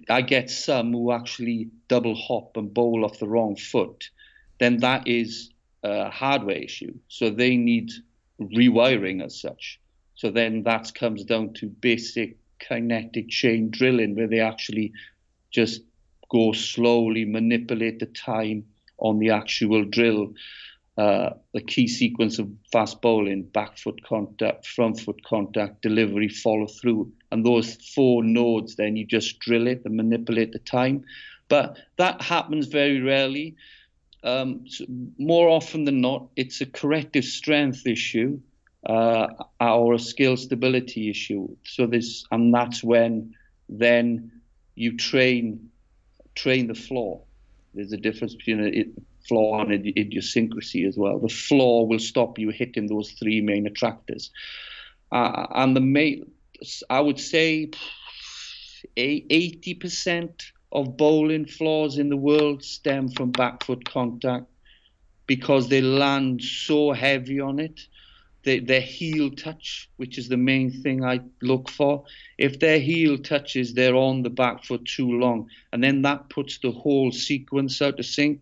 I get some who actually double hop and bowl off the wrong foot. Then that is a hardware issue. So they need rewiring as such. So then that comes down to basic kinetic chain drilling, where they actually just go slowly, manipulate the time on the actual drill. Uh, the key sequence of fast bowling, back foot contact, front foot contact, delivery, follow through. And those four nodes, then you just drill it and manipulate the time. But that happens very rarely um, so more often than not, it's a corrective strength issue uh, or a skill stability issue. So this, and that's when then you train train the floor. There's a difference between flaw and idiosyncrasy as well. The flaw will stop you hitting those three main attractors, uh, and the main, I would say, eighty percent of bowling flaws in the world stem from back foot contact because they land so heavy on it. They, their heel touch, which is the main thing I look for. If their heel touches, they're on the back foot too long, and then that puts the whole sequence out of sync.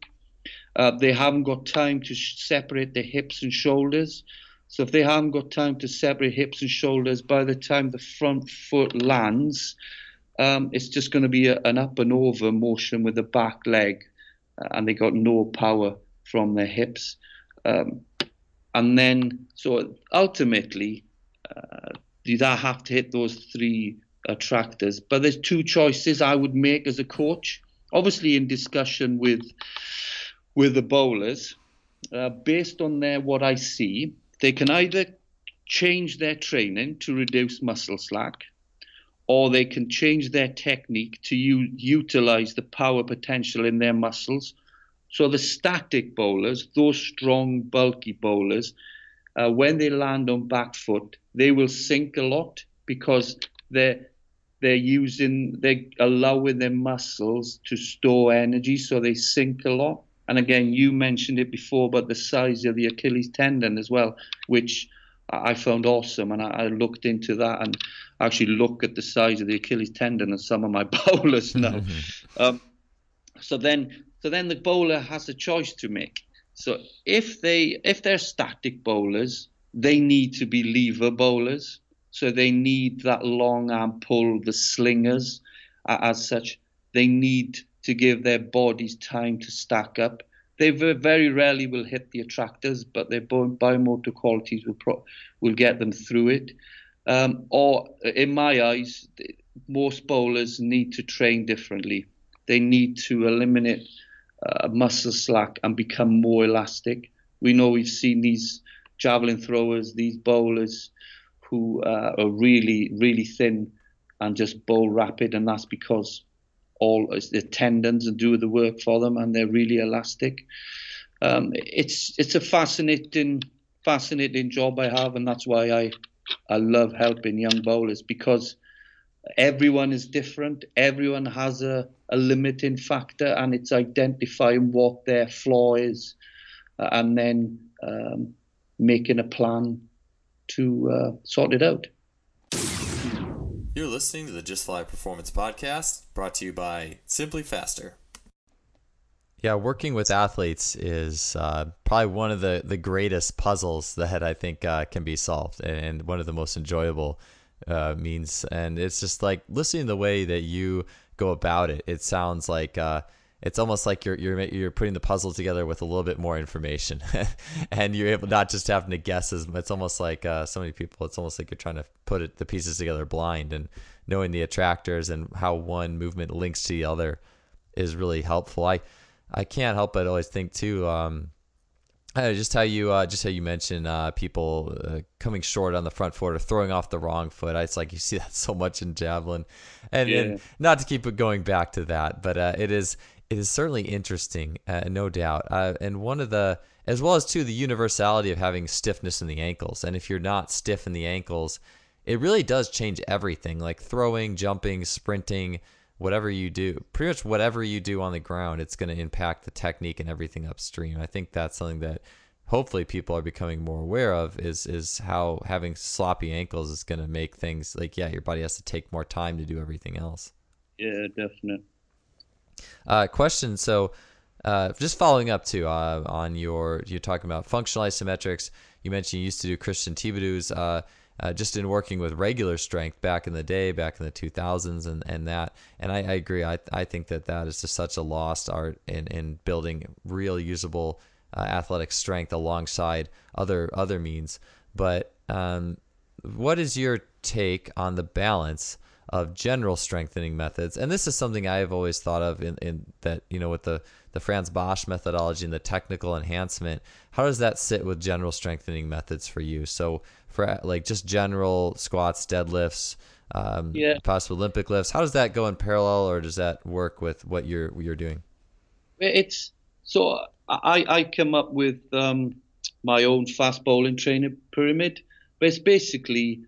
Uh, they haven't got time to sh- separate their hips and shoulders. So if they haven't got time to separate hips and shoulders, by the time the front foot lands, um, it's just going to be a, an up and over motion with the back leg, uh, and they got no power from their hips. Um, and then, so ultimately, uh, you have to hit those three attractors. But there's two choices I would make as a coach. Obviously, in discussion with with the bowlers, uh, based on their what I see, they can either change their training to reduce muscle slack or they can change their technique to u- utilize the power potential in their muscles. So the static bowlers, those strong, bulky bowlers, uh, when they land on back foot, they will sink a lot because they're they're using they're allowing their muscles to store energy, so they sink a lot. And again, you mentioned it before, but the size of the Achilles tendon as well, which I found awesome, and I, I, looked into that and actually look at the size of the Achilles tendon of some of my bowlers now. Mm-hmm. Um, so then, so then the bowler has a choice to make. So if they if they're static bowlers, they need to be lever bowlers. So they need that long arm pull, the slingers, uh, as such. They need to give their bodies time to stack up. They very rarely will hit the attractors, but their biomotor qualities will pro- will get them through it. Um, or, in my eyes, most bowlers need to train differently. They need to eliminate uh, muscle slack and become more elastic. We know we've seen these javelin throwers, these bowlers who uh, are really, really thin and just bowl rapid, and that's because all the tendons and do the work for them, and they're really elastic. Um, it's it's a fascinating fascinating job I have, and that's why I I love helping young bowlers because everyone is different. Everyone has a, a limiting factor, and it's identifying what their flaw is, uh, and then um, making a plan to uh, sort it out. You're listening to the Just Fly Performance Podcast, brought to you by Simply Faster. Yeah, working with athletes is uh, probably one of the, the greatest puzzles that I think uh, can be solved, and one of the most enjoyable uh, means. And it's just like listening to the way that you go about it. It sounds like uh, it's almost like you're you're you're putting the puzzle together with a little bit more information, and you're able not just having to guess as. It's almost like uh, so many people. It's almost like you're trying to put it, the pieces together blind, and knowing the attractors and how one movement links to the other is really helpful. I I can't help but always think too. Um, just how you uh, just how you mentioned uh, people uh, coming short on the front foot or throwing off the wrong foot. It's like you see that so much in javelin, and, yeah. and not to keep it going back to that, but uh, it is it is certainly interesting, uh, no doubt. Uh, and one of the as well as too the universality of having stiffness in the ankles, and if you're not stiff in the ankles, it really does change everything. Like throwing, jumping, sprinting whatever you do, pretty much whatever you do on the ground, it's going to impact the technique and everything upstream. I think that's something that hopefully people are becoming more aware of is is how having sloppy ankles is going to make things like yeah, your body has to take more time to do everything else. Yeah, definitely. Uh, question. So, uh, just following up too uh, on your you're talking about functional isometrics. You mentioned you used to do Christian Thibaudeau's. Uh, uh, just in working with regular strength back in the day, back in the 2000s, and, and that. And I, I agree. I, I think that that is just such a lost art in, in building real usable uh, athletic strength alongside other other means. But um, what is your take on the balance of general strengthening methods? And this is something I have always thought of in, in that you know with the the Frans Bosch methodology and the technical enhancement. How does that sit with general strengthening methods for you? So for like just general squats, deadlifts, um, yeah. possible Olympic lifts. How does that go in parallel, or does that work with what you're you're doing? It's so I I come up with um, my own fast bowling training pyramid, but it's basically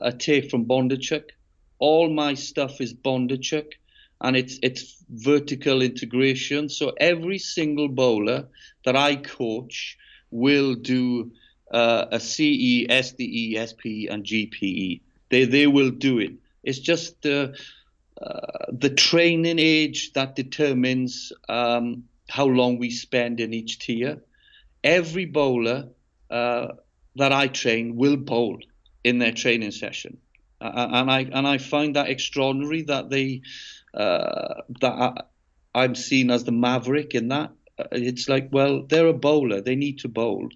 a take from Bondarchuk. All my stuff is Bondarchuk, and it's it's vertical integration. So every single bowler that I coach will do uh, a CE, SDE, SPE, and GPE. They they will do it. It's just the uh, the training age that determines um, how long we spend in each tier. Every bowler uh, that I train will bowl in their training session, and I and I find that extraordinary that they uh, that I, I'm seen as the maverick in that. Uh, it's like, well, they're a bowler; they need to bowl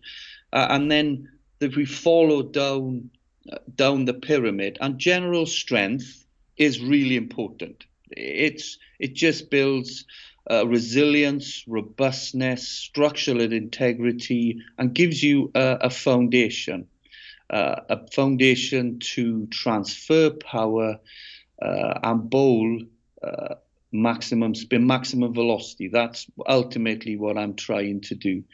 uh, and then if we follow down uh, down the pyramid, and general strength is really important. It's it just builds uh, resilience, robustness, structural integrity, and gives you a foundation, uh, a foundation to transfer power uh, and bowl uh, maximum spin, maximum velocity. That's ultimately what I'm trying to do.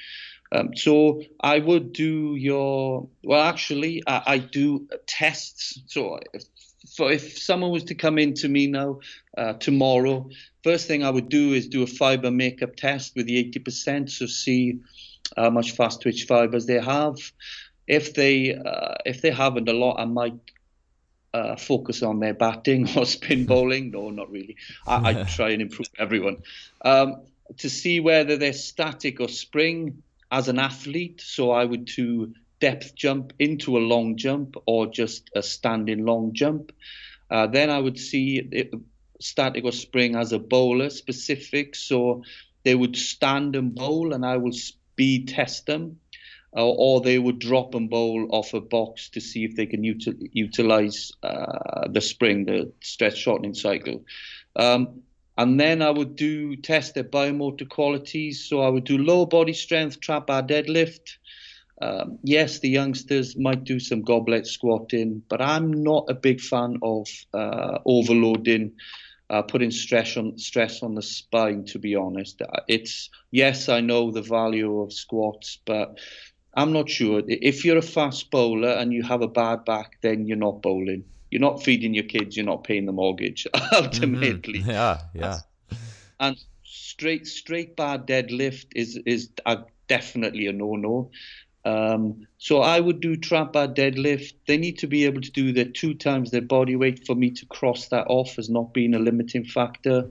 Um, so I would do your well. Actually, I, I do tests. So if, if someone was to come in to me now uh, tomorrow, first thing I would do is do a fiber makeup test with the 80%. So see how much fast twitch fibers they have. If they uh, if they haven't a lot, I might uh, focus on their batting or spin bowling. No, not really. I, I try and improve everyone. Um, to see whether they're static or spring, as an athlete. So I would do depth jump into a long jump or just a standing long jump. Uh, then I would see it, static or spring as a bowler specific. So they would stand and bowl, and I will speed test them. Uh, or they would drop and bowl off a box to see if they can util- utilize uh, the spring, the stretch shortening cycle. Um, and then I would do test their biomotor qualities. So I would do low body strength, trap bar deadlift. Um, yes, the youngsters might do some goblet squatting, but I'm not a big fan of uh, overloading, uh, putting stress on stress on the spine. To be honest, it's yes, I know the value of squats, but I'm not sure. If you're a fast bowler and you have a bad back, then you're not bowling. You're not feeding your kids. You're not paying the mortgage. Ultimately, mm-hmm. yeah, yeah. And straight straight bar deadlift is is a, definitely a no no. Um, so I would do trap bar deadlift. They need to be able to do their two times their body weight for me to cross that off as not being a limiting factor.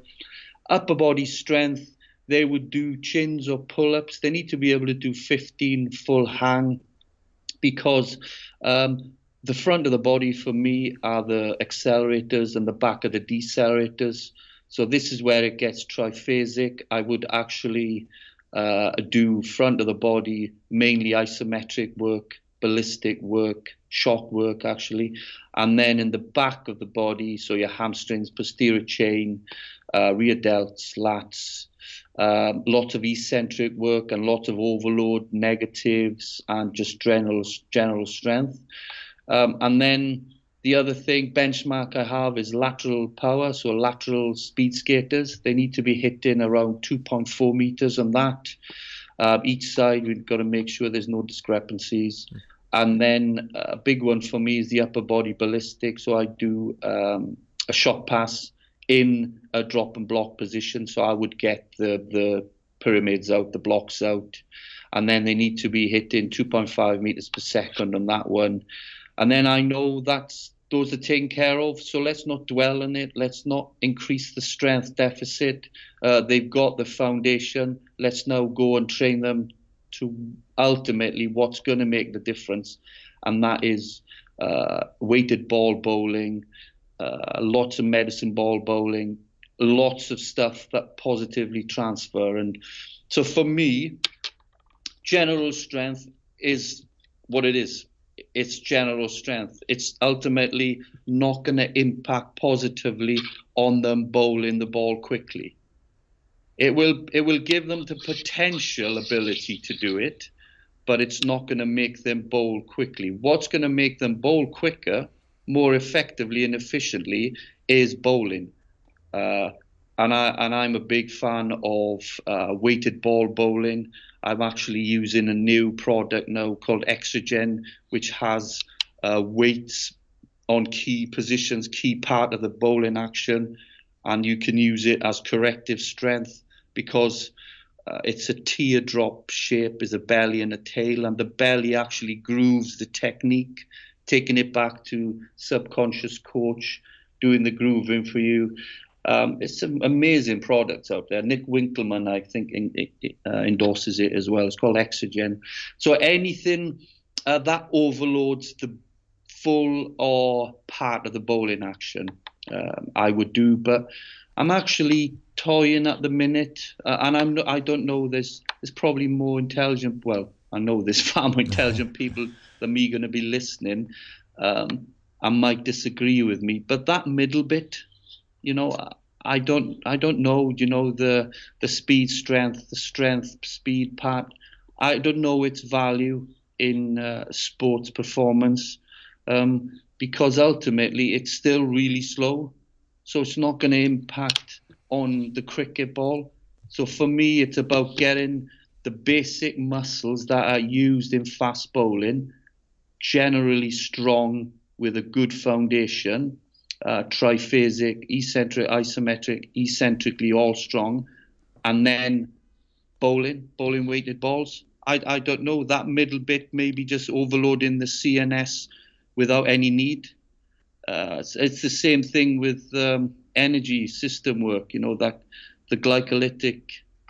Upper body strength. They would do chins or pull ups. They need to be able to do 15 full hang because um, the front of the body for me are the accelerators and the back of the decelerators. So this is where it gets triphasic. I would actually uh, do front of the body, mainly isometric work, ballistic work, shock work actually, and then in the back of the body, so your hamstrings, posterior chain, uh, rear delts, lats, um, lots of eccentric work and lots of overload negatives and just general general strength. Um, and then the other thing benchmark I have is lateral power. So lateral speed skaters, they need to be hitting around 2.4 meters on that. Uh, each side, we've got to make sure there's no discrepancies. And then a big one for me is the upper body ballistic. So I do um, a shot pass in a drop and block position. So I would get the the pyramids out, the blocks out, and then they need to be hitting 2.5 meters per second on that one. And then I know that's those are taken care of. So let's not dwell on it. Let's not increase the strength deficit. Uh, they've got the foundation. Let's now go and train them to ultimately what's going to make the difference, and that is uh, weighted ball bowling, uh, lots of medicine ball bowling, lots of stuff that positively transfer. And so for me, general strength is what it is. It's general strength. It's ultimately not going to impact positively on them bowling the ball quickly. It will it will give them the potential ability to do it, but it's not going to make them bowl quickly. What's going to make them bowl quicker more effectively and efficiently is bowling. Uh, and I and I'm a big fan of uh, weighted ball bowling. I'm actually using a new product now called Exogen, which has uh, weights on key positions, key part of the bowling action, and you can use it as corrective strength because uh, it's a teardrop shape, is a belly and a tail, and the belly actually grooves the technique taking it back to subconscious coach, doing the grooving for you. Um, it's some amazing products out there. Nick Winkelman, I think, in, uh, endorses it as well. It's called Exogen. So anything uh, that overloads the full or part of the bowling action, um, I would do. But I'm actually toying at the minute, uh, and I'm I don't know. There's there's probably more intelligent. Well, I know there's far more intelligent people than me going to be listening um, and might disagree with me. But that middle bit, you know, I don't, I don't know, you know, the the speed, strength, the strength, speed part. I don't know its value in uh, sports performance um, because ultimately it's still really slow, so it's not going to impact on the cricket ball. So for me, it's about getting the basic muscles that are used in fast bowling generally strong with a good foundation, uh, triphasic, eccentric, isometric, eccentrically all strong, and then bowling, bowling weighted balls. I, I don't know that middle bit maybe just overloading the CNS without any need. Uh, it's, it's, the same thing with um, energy system work. You know that the glycolytic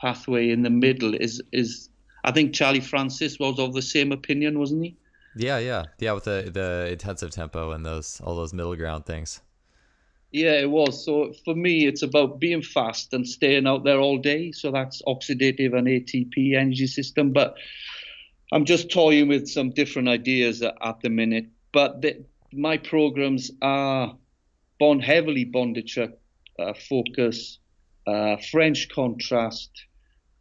pathway in the middle is is. I think Charlie Francis was of the same opinion, wasn't he? Yeah, yeah, yeah. With the the intensive tempo and those all those middle ground things. Yeah, it was. So for me, it's about being fast and staying out there all day. So that's oxidative and ATP energy system. But I'm just toying with some different ideas at, at the minute. But the, my programs are bond heavily Bondarchuk uh, focus, uh, French contrast,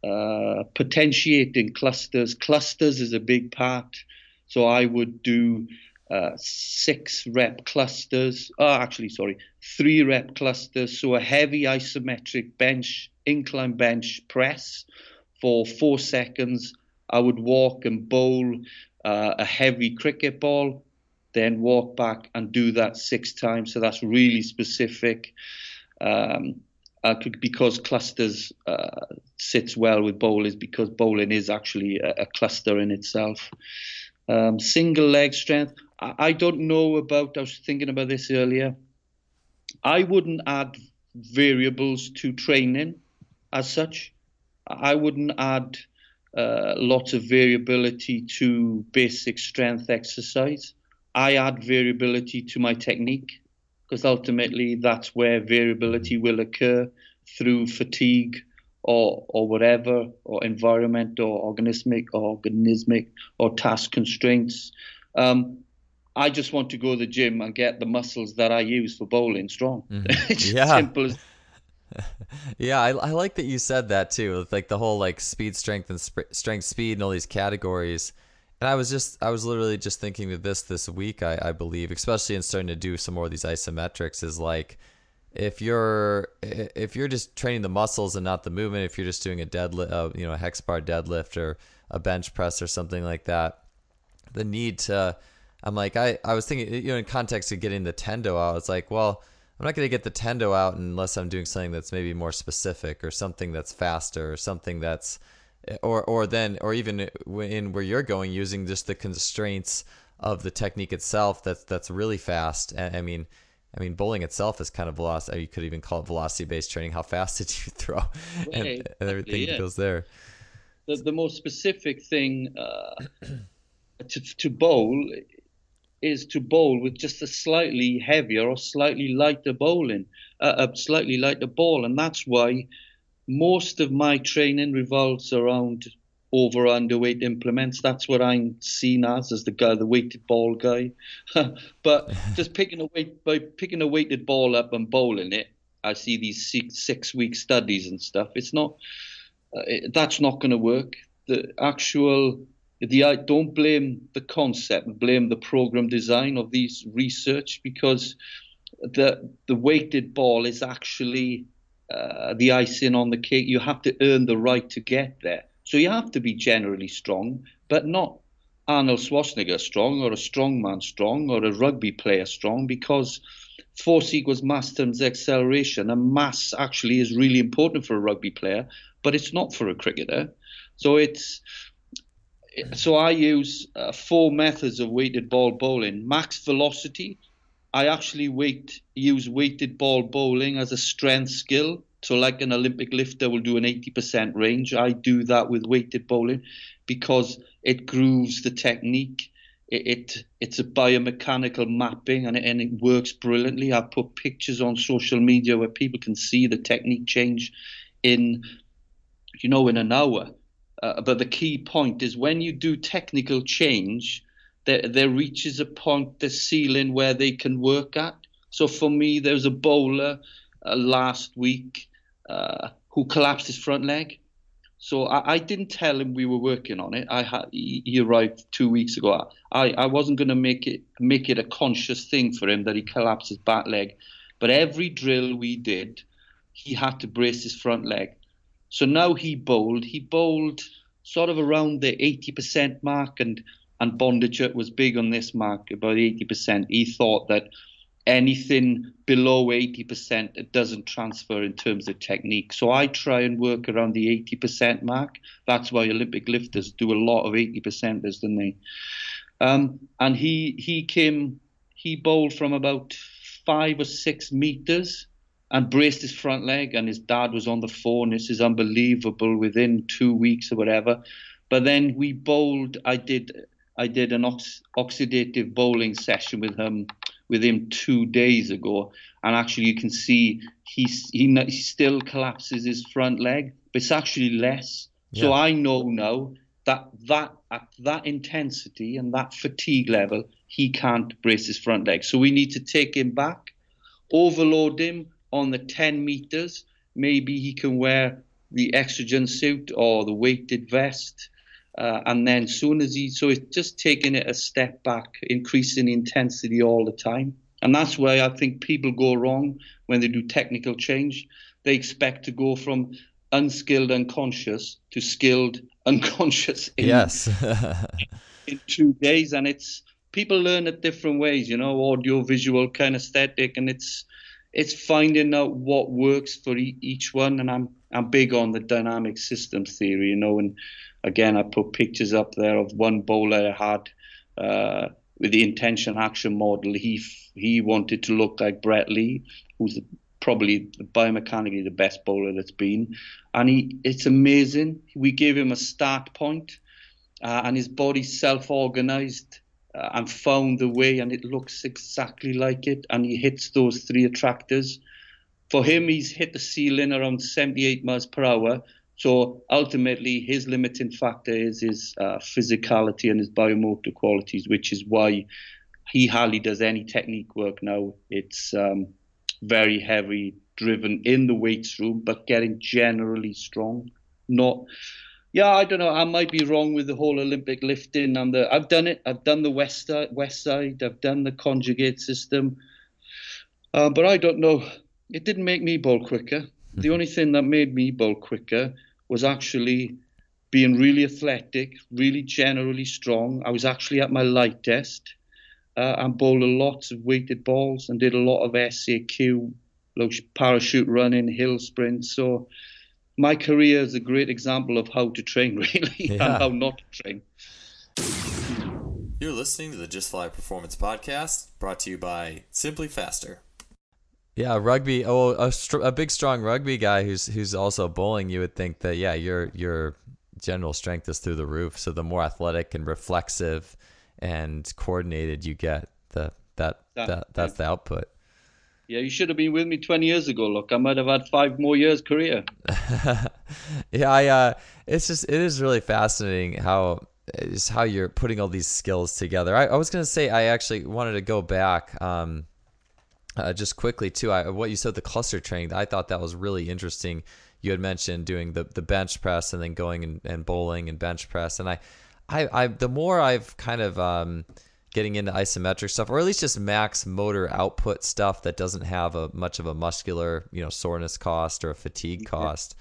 uh, potentiating clusters. Clusters is a big part. So I would do uh, six rep clusters. Oh, actually, sorry, three rep clusters. So a heavy isometric bench, incline bench press for four seconds. I would walk and bowl uh, a heavy cricket ball, then walk back and do that six times. So that's really specific. Um, uh, because clusters uh, sits well with bowlers because bowling is actually a, a cluster in itself. Um, single leg strength. I, I don't know about. I was thinking about this earlier. I wouldn't add variables to training as such. I wouldn't add uh, lots of variability to basic strength exercise. I add variability to my technique because ultimately that's where variability will occur through fatigue or or whatever or environment or organismic or organismic or task constraints. Um, I just want to go to the gym and get the muscles that I use for bowling strong. Mm-hmm. it's yeah. simple as yeah, I, I like that you said that too. Like the whole like speed, strength, and sp- strength, speed, and all these categories. And I was just, I was literally just thinking of this this week. I, I believe, especially in starting to do some more of these isometrics, is like if you're if you're just training the muscles and not the movement. If you're just doing a deadlift, uh, you know, a hex bar deadlift or a bench press or something like that, the need to, I'm like, I I was thinking, you know, in context of getting the tendo out, it's like, well I'm not going to get the tendo out unless I'm doing something that's maybe more specific or something that's faster or something that's or or then or even in where you're going using just the constraints of the technique itself that's that's really fast. I mean, I mean, bowling itself is kind of velocity. You could even call it velocity-based training. How fast did you throw, and, and everything yeah. goes there. The the most specific thing uh, to to bowl is to bowl with just a slightly heavier or slightly lighter bowling, uh, a slightly lighter ball, and that's why most of my training revolves around over underweight implements. That's what I'm seen as as the guy, the weighted ball guy. but just picking a weight by picking a weighted ball up and bowling it, I see these six, six week studies and stuff. It's not. Uh, it, that's not going to work. The actual the I don't blame the concept, blame the program design of these research because the the weighted ball is actually uh, the icing on the cake. You have to earn the right to get there. So you have to be generally strong, but not Arnold Schwarzenegger strong or a strongman strong or a rugby player strong because force equals mass times acceleration. And mass actually is really important for a rugby player, but it's not for a cricketer. So it's so I use uh, four methods of weighted ball bowling. Max velocity. I actually weight use weighted ball bowling as a strength skill. So like an Olympic lifter will do an 80% range. I do that with weighted bowling because it grooves the technique. It, it it's a biomechanical mapping and it, and it works brilliantly. I put pictures on social media where people can see the technique change in you know in an hour uh, but the key point is when you do technical change, there, there reaches a point, the ceiling where they can work at. So for me, there was a bowler uh, last week uh, who collapsed his front leg. So I, I, didn't tell him we were working on it. I had he, he arrived two weeks ago. I, I wasn't going to make it make it a conscious thing for him that he collapsed his back leg. But every drill we did, he had to brace his front leg. So now he bowled. He bowled sort of around the 80% mark, and and Bondarchuk was big on this mark, about 80%. He thought that anything below 80% it doesn't transfer in terms of technique. So I try and work around the 80% mark. That's why Olympic lifters do a lot of 80%ers, don't they? Um, and he he came he bowled from about five or six meters and braced his front leg. And his dad was on the phone. This is unbelievable. Within two weeks or whatever. But then we bowled. I did. I did an ox- oxidative bowling session with him with him two days ago, and actually you can see he he, he still collapses his front leg, but it's actually less. Yeah. So I know now that that at that intensity and that fatigue level, he can't brace his front leg. So we need to take him back, overload him, on the 10 meters, maybe he can wear the exogen suit or the weighted vest. Uh, and then soon as he, so it's just taking it a step back, increasing intensity all the time. And that's why I think people go wrong when they do technical change. They expect to go from unskilled unconscious to skilled unconscious in, yes. in two days. And it's, people learn it different ways, you know, audio, visual, kinesthetic, and it's, it's finding out what works for e- each one. And I'm I'm big on the dynamic systems theory, you know. And again, I put pictures up there of one bowler I had uh, with the intention action model. He he wanted to look like Brett Lee, who's probably biomechanically the best bowler that's been, and he it's amazing. We gave him a start point, uh, and his body self-organized uh, and found the way, and it looks exactly like it. And he hits those three attractors. For him, he's hit the ceiling around 78 miles per hour. So ultimately, his limiting factor is his uh, physicality and his biomotor qualities, which is why he hardly does any technique work now. It's um, very heavy driven in the weights room, but getting generally strong. Not, yeah, I don't know. I might be wrong with the whole Olympic lifting and the. I've done it. I've done the west side, west side. I've done the conjugate system, uh, but I don't know. It didn't make me bowl quicker. Mm-hmm. The only thing that made me bowl quicker was actually being really athletic, really generally strong. I was actually at my lightest uh, and bowled a lot of weighted balls and did a lot of SAQ, like parachute running, hill sprints. So my career is a great example of how to train, really, yeah. and how not to train. You're listening to the Just Fly Performance Podcast, brought to you by SimpliFaster. Yeah, rugby. Oh, a, a big, strong rugby guy who's who's also bowling. You would think that yeah, your your general strength is through the roof. So the more athletic and reflexive and coordinated you get, the that that, that that's the output. Yeah, you should have been with me 20 years ago. Look, I might have had five more years career. yeah, I. Uh, it's just it is really fascinating how is how you're putting all these skills together. I, I was gonna say I actually wanted to go back. Um, uh, just quickly too, I, what you said the cluster training, I thought that was really interesting. You had mentioned doing the, the bench press and then going and, and bowling and bench press, and I, I, I the more I've kind of um, getting into isometric stuff, or at least just max motor output stuff that doesn't have a much of a muscular, you know, soreness cost or a fatigue cost.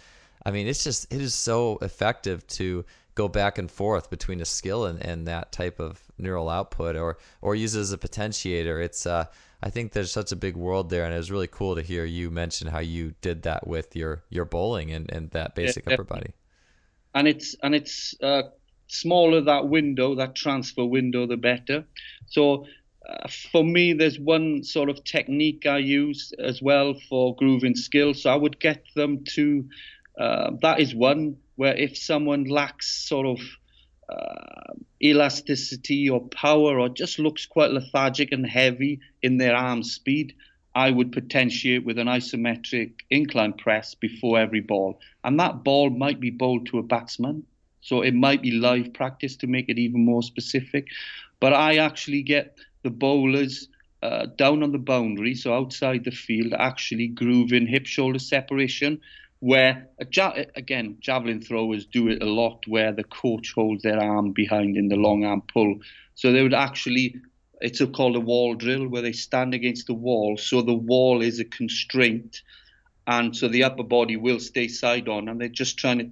I mean, it's just it is so effective to go back and forth between a skill and, and that type of neural output, or or use it as a potentiator. It's uh, I think there's such a big world there, and it was really cool to hear you mention how you did that with your your bowling and, and that basic yeah, upper body. And it's and it's uh, smaller that window, that transfer window, the better. So uh, for me, there's one sort of technique I use as well for grooving skills. So I would get them to. Uh, that is one where if someone lacks sort of uh, elasticity or power or just looks quite lethargic and heavy in their arm speed, I would potentiate with an isometric incline press before every ball. And that ball might be bowled to a batsman so it might be live practice to make it even more specific. But I actually get the bowlers uh, down on the boundary, so outside the field, actually grooving hip shoulder separation. Where ja- again, javelin throwers do it a lot, where the coach holds their arm behind in the long arm pull. So they would actually, it's a, called a wall drill, where they stand against the wall. So the wall is a constraint, and so the upper body will stay side on, and they're just trying to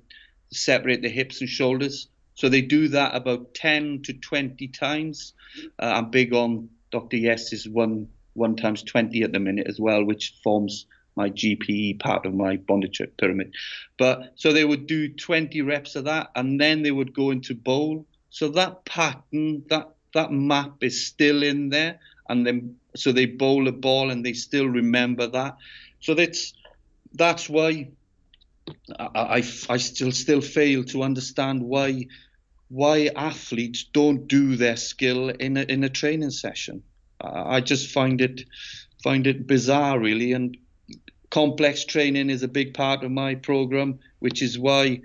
separate the hips and shoulders. So they do that about 10 to 20 times. Uh, I'm big on Dr. Yessis one one times 20 at the minute as well, which forms my GPE part of my Bondarchuk pyramid. But so they would do 20 reps of that, and then they would go into bowl. So that pattern, that that map is still in there, and then so they bowl a ball and they still remember that. So that's that's why I, I, I still still fail to understand why why athletes don't do their skill in a, in a training session. I just find it find it bizarre, really. And complex training is a big part of my program, which is why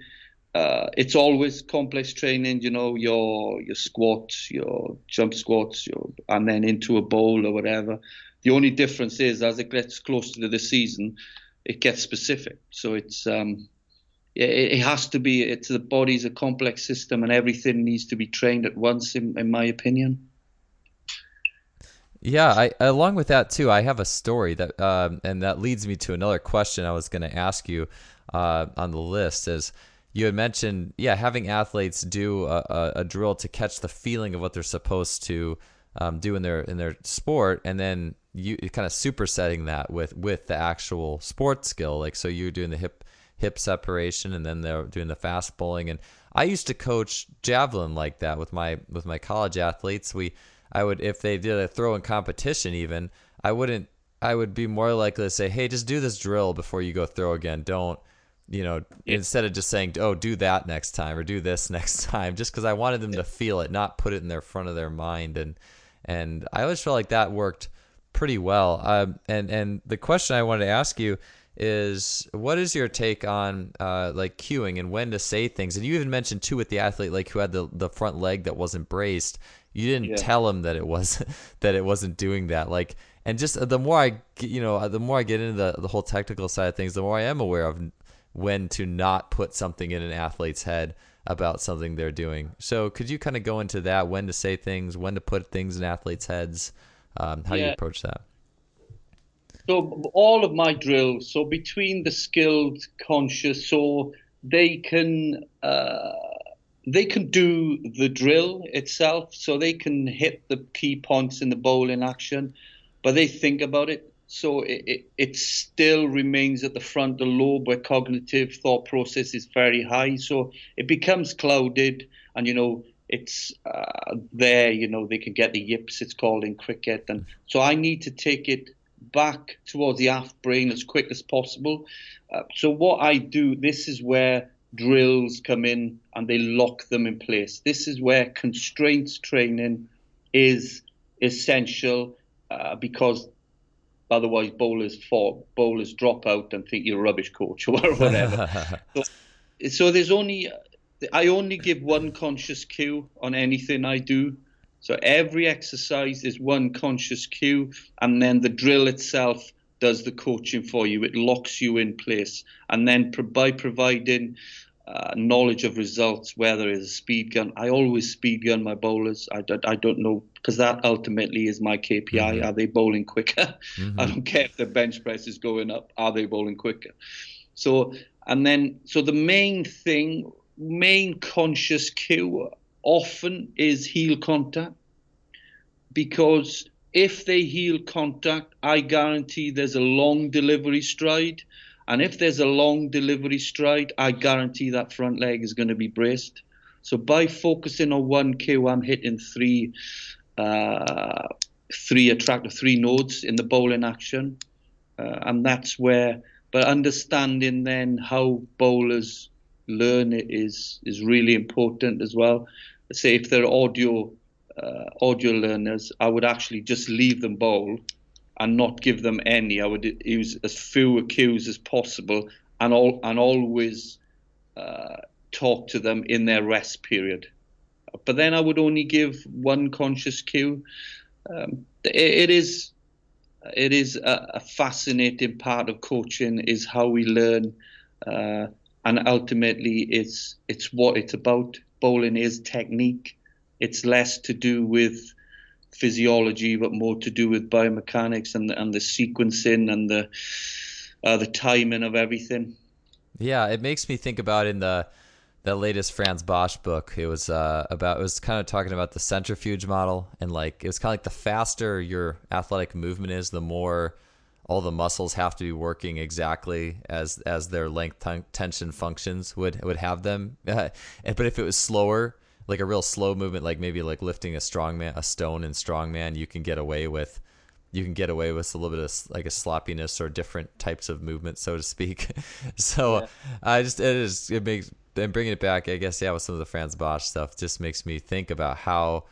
uh, it's always complex training. You know, your your squats, your jump squats, your, and then into a bowl or whatever. The only difference is as it gets closer to the season, it gets specific. So it's um, it, it, has to be. It's the body's a complex system, and everything needs to be trained at once. In, in my opinion. Yeah, I along with that too. I have a story that, um, and that leads me to another question I was going to ask you uh, on the list. Is you had mentioned, yeah, having athletes do a, a, a drill to catch the feeling of what they're supposed to um, do in their in their sport, and then you kind of supersetting that with with the actual sports skill. Like so, you're doing the hip hip separation, and then they're doing the fast bowling. And I used to coach javelin like that with my with my college athletes. We I would if they did a throw in competition, even I wouldn't I would be more likely to say, hey, just do this drill before you go throw again. Don't, you know, yeah. instead of just saying, oh, do that next time or do this next time, just because I wanted them to feel it, not put it in their front of their mind. And and I always felt like that worked pretty well. Um, and and the question I wanted to ask you is, what is your take on uh, like cueing and when to say things? And you even mentioned too with the athlete like who had the the front leg that wasn't braced. You didn't yeah. tell him that it was that it wasn't doing that. Like and just uh, the more I you know uh, the more I get into the the whole technical side of things, the more I am aware of when to not put something in an athlete's head about something they're doing. So could you kind of go into that? When to say things, when to put things in athletes' heads? Um, how yeah. do you approach that? So all of my drills, so between the skilled, conscious, so they can uh, they can do the drill itself, so they can hit the key points in the bowling action, but they think about it. So it, it, it still remains at the frontal lobe where cognitive thought process is very high. So it becomes clouded, and you know it's uh, there. You know they can get the yips. It's called in cricket, and so I need to take it back towards the aft brain as quick as possible. Uh, so what I do, this is where drills come in and they lock them in place. This is where constraints training is essential uh, because otherwise bowlers fall, bowlers drop out and think you're a rubbish coach or whatever. so, so there's only I only give one conscious cue on anything I do. So every exercise is one conscious cue, and then the drill itself does the coaching for you. It locks you in place, and then by providing uh, knowledge of results, whether it's a speed gun, I always speed gun my bowlers. I, I don't know because that ultimately is my KPI. Mm-hmm. Are they bowling quicker? Mm-hmm. I don't care if the bench press is going up. Are they bowling quicker? So and then so the main thing, main conscious cue often is heel contact because if they heel contact, I guarantee there's a long delivery stride. And if there's a long delivery stride, I guarantee that front leg is going to be braced. So by focusing on one cue, I'm hitting three, uh, three attractor, three nodes in the bowling action, uh, and that's where. But understanding then how bowlers learn it is is really important as well say if they're audio audio learners, I would actually just leave them bowl and not give them any. I would use as few cues as possible and all and always uh, talk to them in their rest period. But then I would only give one conscious cue. Um, it, it is it is a, a, fascinating part of coaching is how we learn, uh, and ultimately it's it's what it's about bowling is technique. It's less to do with physiology, but more to do with biomechanics and the, and the sequencing and the uh, the timing of everything. Yeah, it makes me think about in the the latest Frans Bosch book. It was uh, about it was kind of talking about the centrifuge model and like it was kind of like the faster your athletic movement is, the more all the muscles have to be working exactly as as their length t- tension functions would would have them. But if it was slower, like a real slow movement, like maybe like lifting a strong man, a stone in strongman, you can get away with you can get away with a little bit of like a sloppiness or different types of movement, so to speak. so yeah. I just it is it makes and bringing it back, I guess yeah, with some of the Frans Bosch stuff, just makes me think about how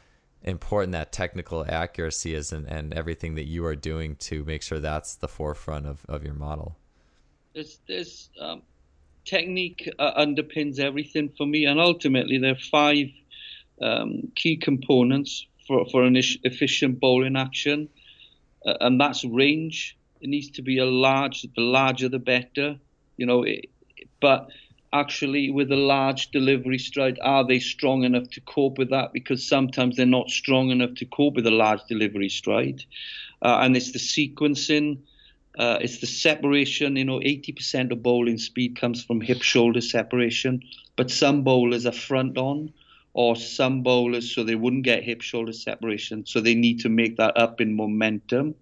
important that technical accuracy is and, and everything that you are doing to make sure that's the forefront of, of your model. This, this um, technique uh, underpins everything for me, and ultimately there are five um, key components for, for an efficient bowling action, uh, and that's range. It needs to be a large, the larger the better, you know. It, but actually with a large delivery stride, are they strong enough to cope with that? Because sometimes they're not strong enough to cope with a large delivery stride. Uh, and it's the sequencing, uh, it's the separation. You know, 80% of bowling speed comes from hip shoulder separation, but some bowlers are front on, or some bowlers, so they wouldn't get hip shoulder separation. So they need to make that up in momentum.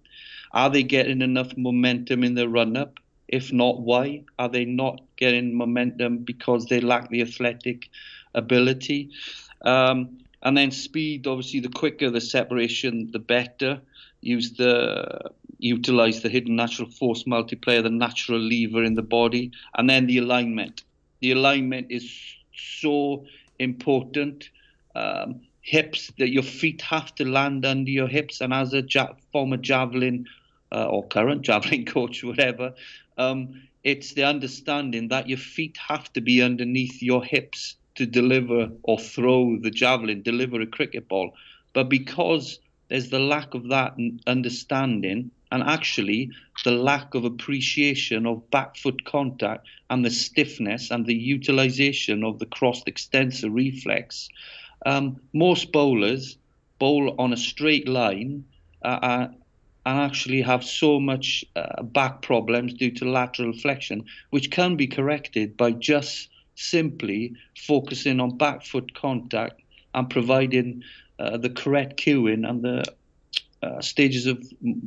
Are they getting enough momentum in the run up? If not, why? Are they not getting momentum because they lack the athletic ability? Um, and then speed, obviously, the quicker the separation, the better. Use the utilize the hidden natural force multiplier, the natural lever in the body, and then the alignment. The alignment is so important. Um, hips, that your feet have to land under your hips, and as a ja- former javelin uh, or current javelin coach, whatever, um, it's the understanding that your feet have to be underneath your hips to deliver or throw the javelin, deliver a cricket ball. But because there's the lack of that understanding and actually the lack of appreciation of back foot contact and the stiffness and the utilization of the crossed extensor reflex, um, most bowlers bowl on a straight line uh, uh, and actually have so much uh, back problems due to lateral flexion, which can be corrected by just simply focusing on back foot contact and providing uh, the correct cueing and the uh, stages of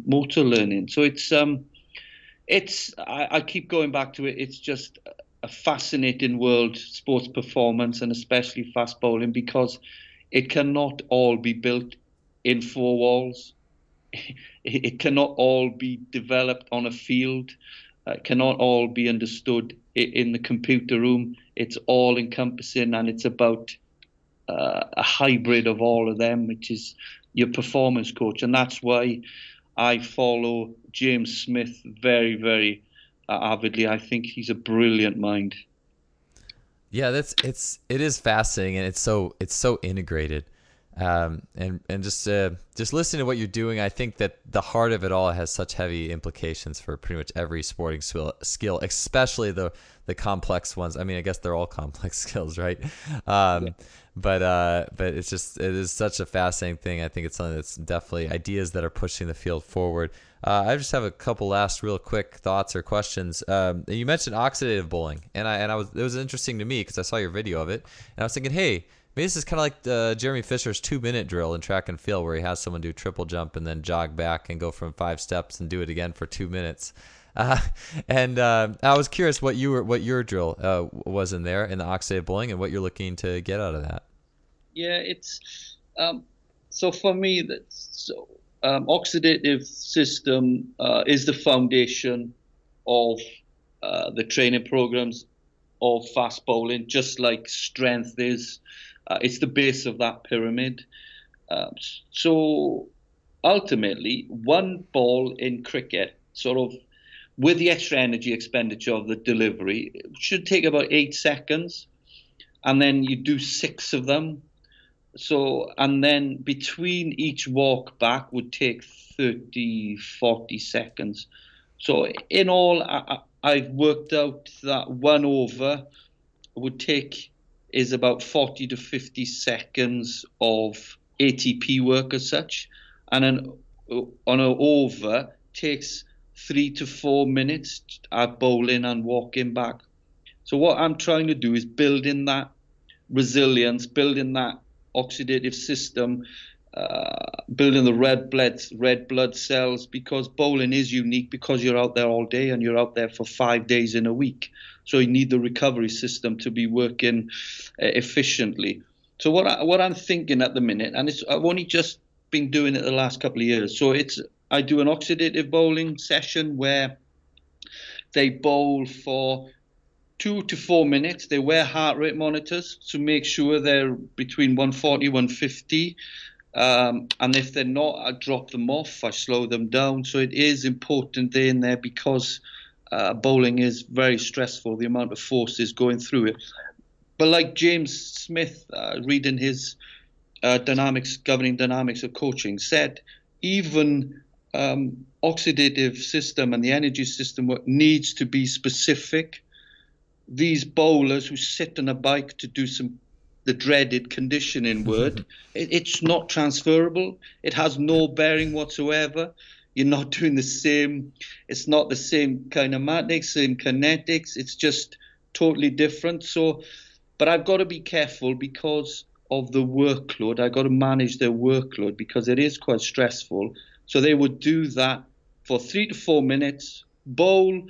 motor learning. So it's um, it's I, I, keep going back to it. It's just a fascinating world, sports performance, and especially fast bowling, because it cannot all be built in four walls. It cannot all be developed on a field. Uh, it cannot all be understood in the computer room. It's all encompassing, and it's about uh, a hybrid of all of them, which is your performance coach, and that's why I follow James Smith very, very uh, avidly. I think he's a brilliant mind. Yeah, that's it's it is fascinating, and it's so it's so integrated. Um, and and just uh, just listening to what you're doing, I think that the heart of it all has such heavy implications for pretty much every sporting skill, especially the the complex ones. I mean, I guess they're all complex skills, right? Um, yeah. But uh, but it's just it is such a fascinating thing. I think it's something that's definitely ideas that are pushing the field forward. Uh, I just have a couple last real quick thoughts or questions. Um, you mentioned oxidative bowling, and I and I was it was interesting to me because I saw your video of it, and I was thinking, hey Maybe this is kind of like the Jeremy Fischer's two minute drill in track and field, where he has someone do triple jump and then jog back and go from five steps and do it again for two minutes. Uh, and uh, I was curious what you were, what your drill uh, was in there in the oxidative bowling, and what you're looking to get out of that. Yeah, it's um, so for me that so um, oxidative system uh, is the foundation of uh, the training programs of fast bowling, just like strength is. Uh, it's the base of that pyramid. Uh, so ultimately, one ball in cricket, sort of with the extra energy expenditure of the delivery, should take about eight seconds. And then you do six of them. So, and then between each walk back would take 30, 40 seconds. So, in all, I, I've worked out that one over would take is about 40 to 50 seconds of ATP work as such, and an on an over takes three to four minutes at bowling and walking back. So what I'm trying to do is building that resilience, building that oxidative system, uh, building the red blood red blood cells because bowling is unique because you're out there all day and you're out there for five days in a week. So you need the recovery system to be working uh, efficiently. So what I, what I'm thinking at the minute, and it's I've only just been doing it the last couple of years. So it's I do an oxidative bowling session where they bowl for two to four minutes. They wear heart rate monitors to make sure they're between 140, 150. Um, and if they're not, I drop them off. I slow them down. So it is important they're in there because uh, bowling is very stressful. The amount of force is going through it. But like James Smith, uh, reading his uh, dynamics, governing dynamics of coaching, said even um, oxidative system and the energy system needs to be specific. These bowlers who sit on a bike to do some the dreaded conditioning word, it, it's not transferable. It has no bearing whatsoever. You're not doing the same. It's not the same kinematics, same kinetics. It's just totally different. So, but I've got to be careful because of the workload. I've got to manage their workload because it is quite stressful. So they would do that for three to four minutes, bowl,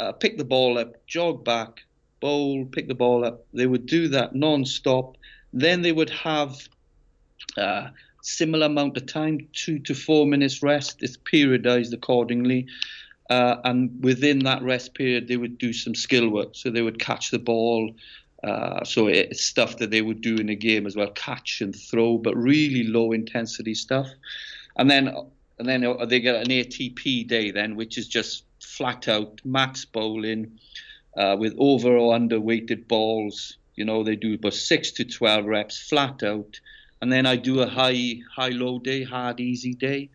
uh, pick the ball up, jog back, bowl, pick the ball up. They would do that non-stop. Then they would have uh, similar amount of time, two to four minutes rest. It's periodized accordingly. Uh, and within that rest period, they would do some skill work. So they would catch the ball. Uh, so it's stuff that they would do in a game as well, catch and throw, but really low intensity stuff. And then and then they get an ATP day then, which is just flat out max bowling uh, with over or under weighted balls. You know, they do about six to twelve reps flat out, and then I do a high high low day, hard easy day.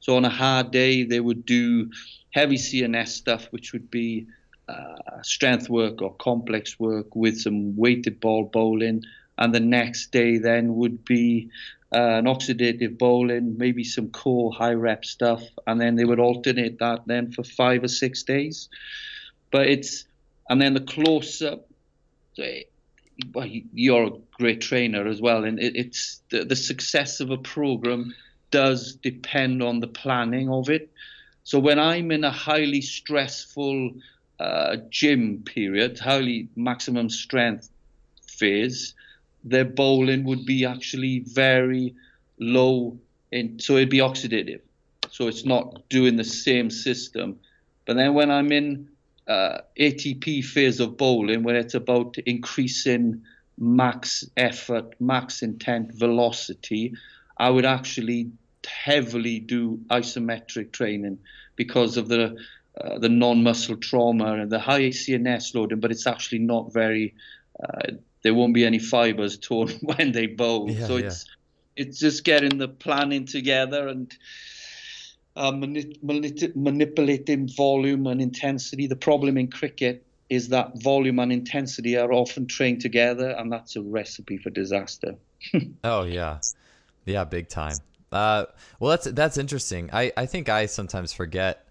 So on a hard day, they would do heavy CNS stuff, which would be uh, strength work or complex work with some weighted ball bowling. And the next day then would be uh, an oxidative bowling, maybe some core high rep stuff, and then they would alternate that then for five or six days. But it's and then the closer, well, you're a great trainer as well, and it, it's the, the success of a program does depend on the planning of it. So when I'm in a highly stressful uh, gym period, highly maximum strength phase, their bowling would be actually very low in so it'd be oxidative so it's not doing the same system but then when i'm in uh, atp phase of bowling where it's about increasing max effort max intent velocity i would actually heavily do isometric training because of the uh, the non-muscle trauma and the high CNS loading, but it's actually not very uh, there won't be any fibers torn when they bowl. Yeah, so it's yeah. it's just getting the planning together and uh, manipulating volume and intensity. The problem in cricket is that volume and intensity are often trained together, and that's a recipe for disaster. oh yeah, yeah, big time. Uh, well, that's that's interesting. I, I think I sometimes forget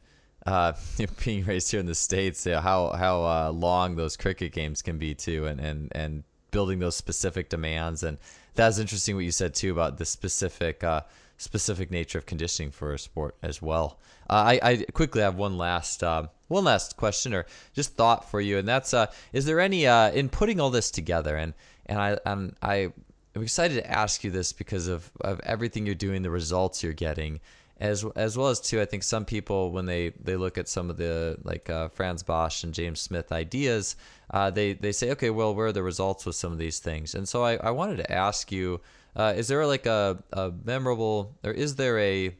uh, being raised here in the states, you know, how how uh, long those cricket games can be too, and and and building those specific demands. And that's interesting what you said too about the specific uh, specific nature of conditioning for a sport as well. Uh, I, I quickly have one last uh, one last question or just thought for you, and that's uh, is there any uh, in putting all this together and and I I'm, I I'm excited to ask you this because of, of everything you're doing, the results you're getting as as well as too. I think some people when they they look at some of the like uh, Frans Bosch and James Smith ideas, uh, they they say, okay, well, where are the results with some of these things? And so I, I wanted to ask you, uh, is there like a, a memorable or is there a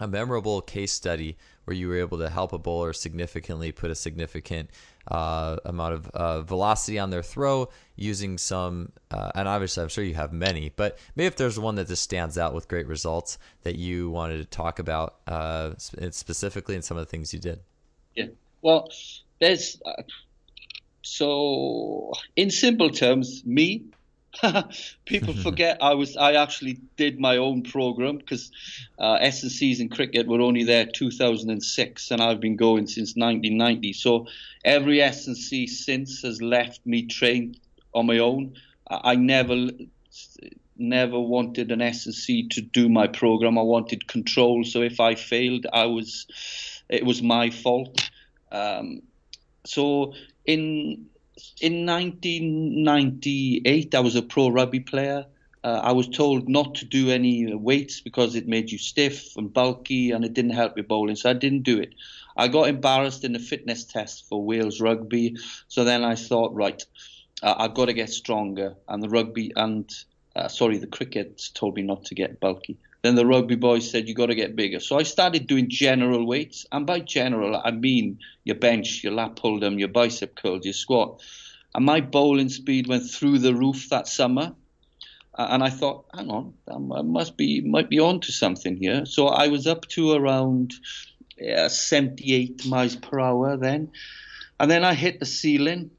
a memorable case study where you were able to help a bowler significantly put a significant uh, amount of uh, velocity on their throw using some, uh, and obviously I'm sure you have many, but maybe if there's one that just stands out with great results that you wanted to talk about uh, specifically and some of the things you did. Yeah, well, there's uh, so in simple terms, me People forget I was I actually did my own program because uh, S&Cs in cricket were only there 2006 and I've been going since 1990. So every S&C since has left me trained on my own. I never never wanted an S&C to do my program. I wanted control. So if I failed, I was it was my fault. Um, so in in 1998, I was a pro rugby player. Uh, I was told not to do any weights because it made you stiff and bulky and it didn't help your bowling. So I didn't do it. I got embarrassed in the fitness test for Wales rugby. So then I thought, right, uh, I've got to get stronger. And the rugby and, uh, sorry, the cricket told me not to get bulky. Then the rugby boys said, you got to get bigger. So I started doing general weights. And by general, I mean your bench, your lat pull down, your bicep curls, your squat. And my bowling speed went through the roof that summer. And I thought, hang on, I must be, might be on to something here. So I was up to around uh, 78 miles per hour then. And then I hit the ceiling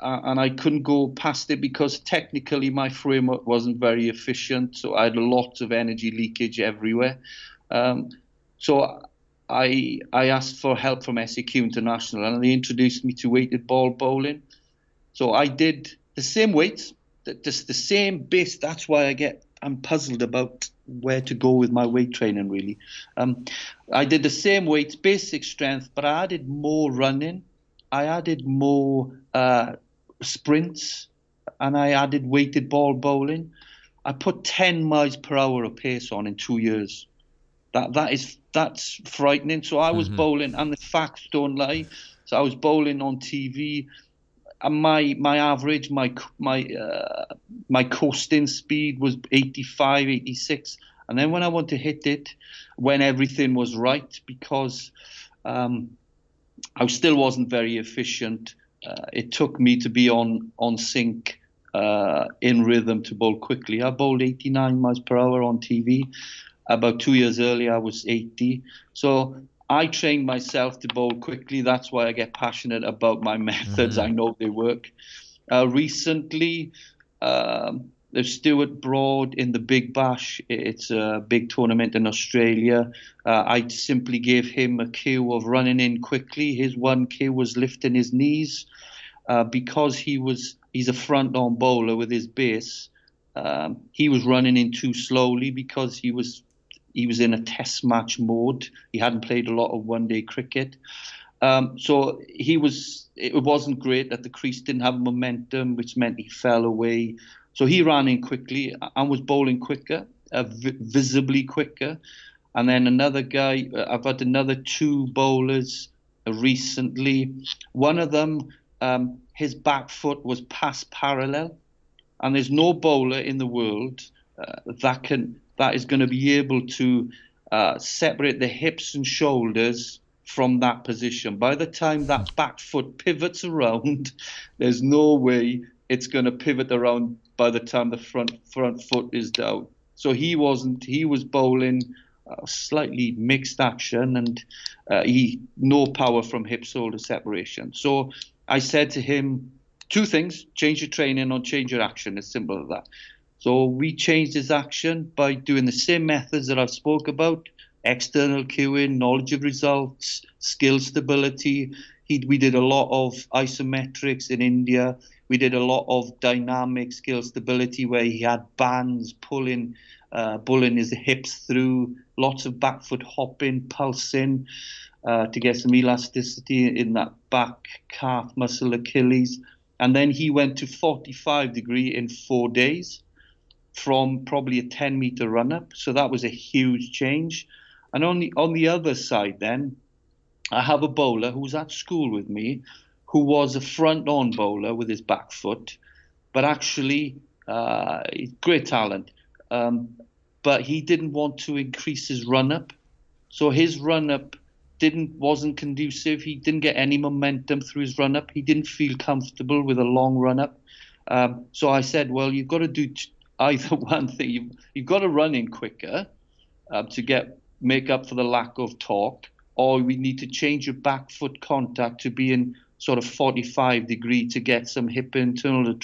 and I couldn't go past it because technically my framework wasn't very efficient. So I had lots of energy leakage everywhere. Um, so I I asked for help from SAQ International, and they introduced me to weighted ball bowling. So I did the same weights, just the same base. That's why I get I'm puzzled about where to go with my weight training. Really, um, I did the same weights, basic strength, but I added more running I added more uh, sprints and I added weighted ball bowling. I put 10 miles per hour of pace on in two years. That that is that's frightening. So I was mm-hmm. bowling, and the facts don't lie. So I was bowling on TV, and my my average, my my uh, my coasting speed was 85, 86. And then when I want to hit it, when everything was right, because um, I still wasn't very efficient. Uh, it took me to be on on sync uh, in rhythm to bowl quickly. I bowled 89 miles per hour on TV. About two years earlier, I was 80. So I trained myself to bowl quickly. That's why I get passionate about my methods. Mm-hmm. I know they work. Uh, recently, um, there's Stuart Broad in the Big Bash. It's a big tournament in Australia. Uh, I simply gave him a cue of running in quickly. His one cue was lifting his knees uh, because he was he's a front on bowler with his base. Um, he was running in too slowly because he was he was in a test match mode. He hadn't played a lot of one day cricket. Um, so he was. It wasn't great that the crease didn't have momentum, which meant he fell away. So he ran in quickly and was bowling quicker, uh, vi- visibly quicker. And then another guy. Uh, I've had another two bowlers uh, recently. One of them, um, his back foot was past parallel, and there's no bowler in the world uh, that can that is going to be able to uh, separate the hips and shoulders from that position. By the time that back foot pivots around, there's no way it's going to pivot around by the time the front front foot is down. So he wasn't. He was bowling uh, slightly mixed action and uh, he no power from hip shoulder separation. So I said to him two things: change your training or change your action. As simple as that. So we changed his action by doing the same methods that I've spoke about: external cueing, knowledge of results, skill stability. He, we did a lot of isometrics in India. We did a lot of dynamic skill stability where he had bands pulling, uh, pulling his hips through, lots of back foot hopping, pulsing uh, to get some elasticity in that back calf muscle, Achilles. And then he went to 45 degree in four days from probably a 10 meter run up. So that was a huge change. And on the, on the other side, then, I have a bowler who was at school with me who was a front on bowler with his back foot, but actually, uh, great talent. Um, but he didn't want to increase his run up. So his run up didn't wasn't conducive. He didn't get any momentum through his run up. He didn't feel comfortable with a long run up. Um, so I said, well, you've got to do t- either one thing. You've, you've got to run in quicker uh, to get make up for the lack of torque, or we need to change your back foot contact to be in sort of 45 degree to get some hip internal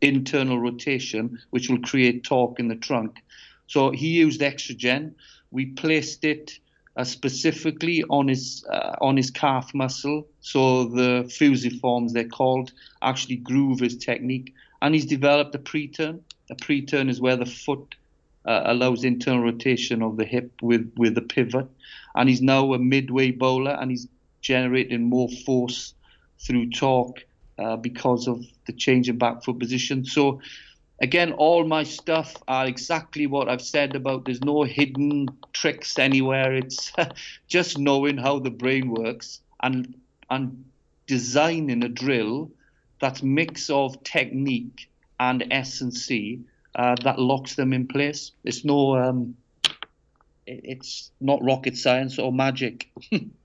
internal rotation, which will create torque in the trunk. So he used Exogen. We placed it uh, specifically on his uh, on his calf muscle, so the fusiforms they're called actually groove his technique, and he's developed a pre-turn. A pre-turn is where the foot uh, allows internal rotation of the hip with with the pivot, and he's now a midway bowler, and he's generating more force through torque uh, because of the change in back foot position. So again, all my stuff are exactly what I've said about. There's no hidden tricks anywhere. It's just knowing how the brain works and and designing a drill that's mix of technique and S and C uh, that locks them in place. It's no, um, it's not rocket science or magic.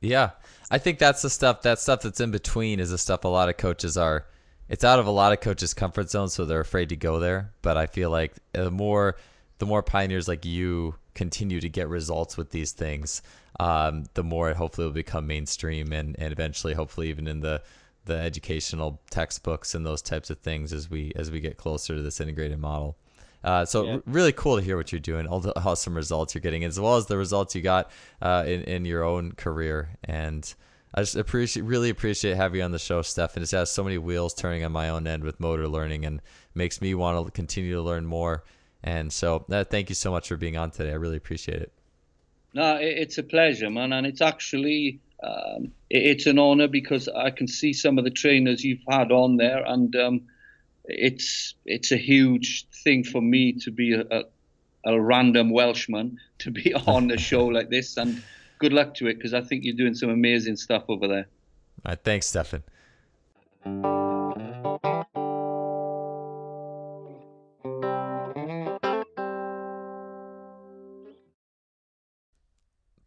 yeah, I think that's the stuff. That stuff that's in between is the stuff a lot of coaches are. It's out of a lot of coaches' comfort zone, so they're afraid to go there. But I feel like the more, the more pioneers like you continue to get results with these things, um, the more it hopefully will become mainstream and, and eventually, hopefully, even in the the educational textbooks and those types of things as we as we get closer to this integrated model. Uh, so yeah. r- really cool to hear what you're doing, all the awesome results you're getting, as well as the results you got uh, in in your own career. And I just appreciate, really appreciate having you on the show, Steph. And it has so many wheels turning on my own end with motor learning, and makes me want to continue to learn more. And so, uh, thank you so much for being on today. I really appreciate it. No, it's a pleasure, man, and it's actually um, it's an honour because I can see some of the trainers you've had on there, and um, it's it's a huge thing for me to be a, a, a random Welshman to be on a show like this, and good luck to it because I think you're doing some amazing stuff over there. All right, thanks, Stefan.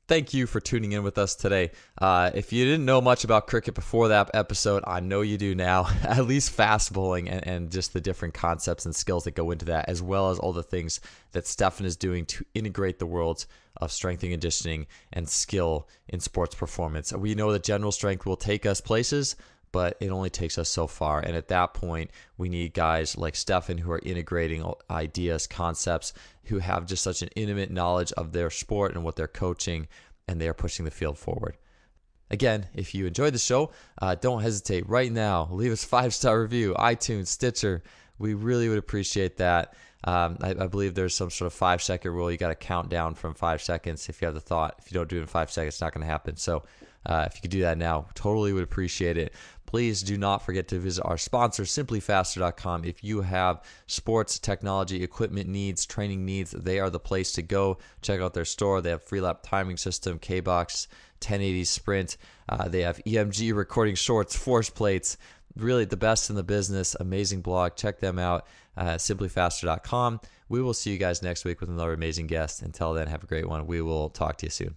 Thank you for tuning in with us today. Uh, if you didn't know much about cricket before that episode, I know you do now. At least fast bowling and, and just the different concepts and skills that go into that, as well as all the things that Stefan is doing to integrate the worlds of strength and conditioning and skill in sports performance. We know that general strength will take us places, but it only takes us so far. And at that point, we need guys like Stefan who are integrating ideas, concepts, who have just such an intimate knowledge of their sport and what they're coaching, and they are pushing the field forward. Again, if you enjoyed the show, uh, don't hesitate right now. Leave us five star review, iTunes, Stitcher. We really would appreciate that. Um, I, I, believe there's some sort of five second rule. You got to count down from five seconds if you have the thought. If you don't do it in five seconds, it's not going to happen. So uh, if you could do that now, totally would appreciate it. Please do not forget to visit our sponsor, simplifaster.com. If you have sports, technology, equipment needs, training needs, they are the place to go. Check out their store. They have Freelap timing system, KBox, 1080 Sprint. Uh, they have EMG recording shorts, force plates. Really the best in the business. Amazing blog. Check them out. Uh, simplifaster.com. We will see you guys next week with another amazing guest. Until then, have a great one. We will talk to you soon.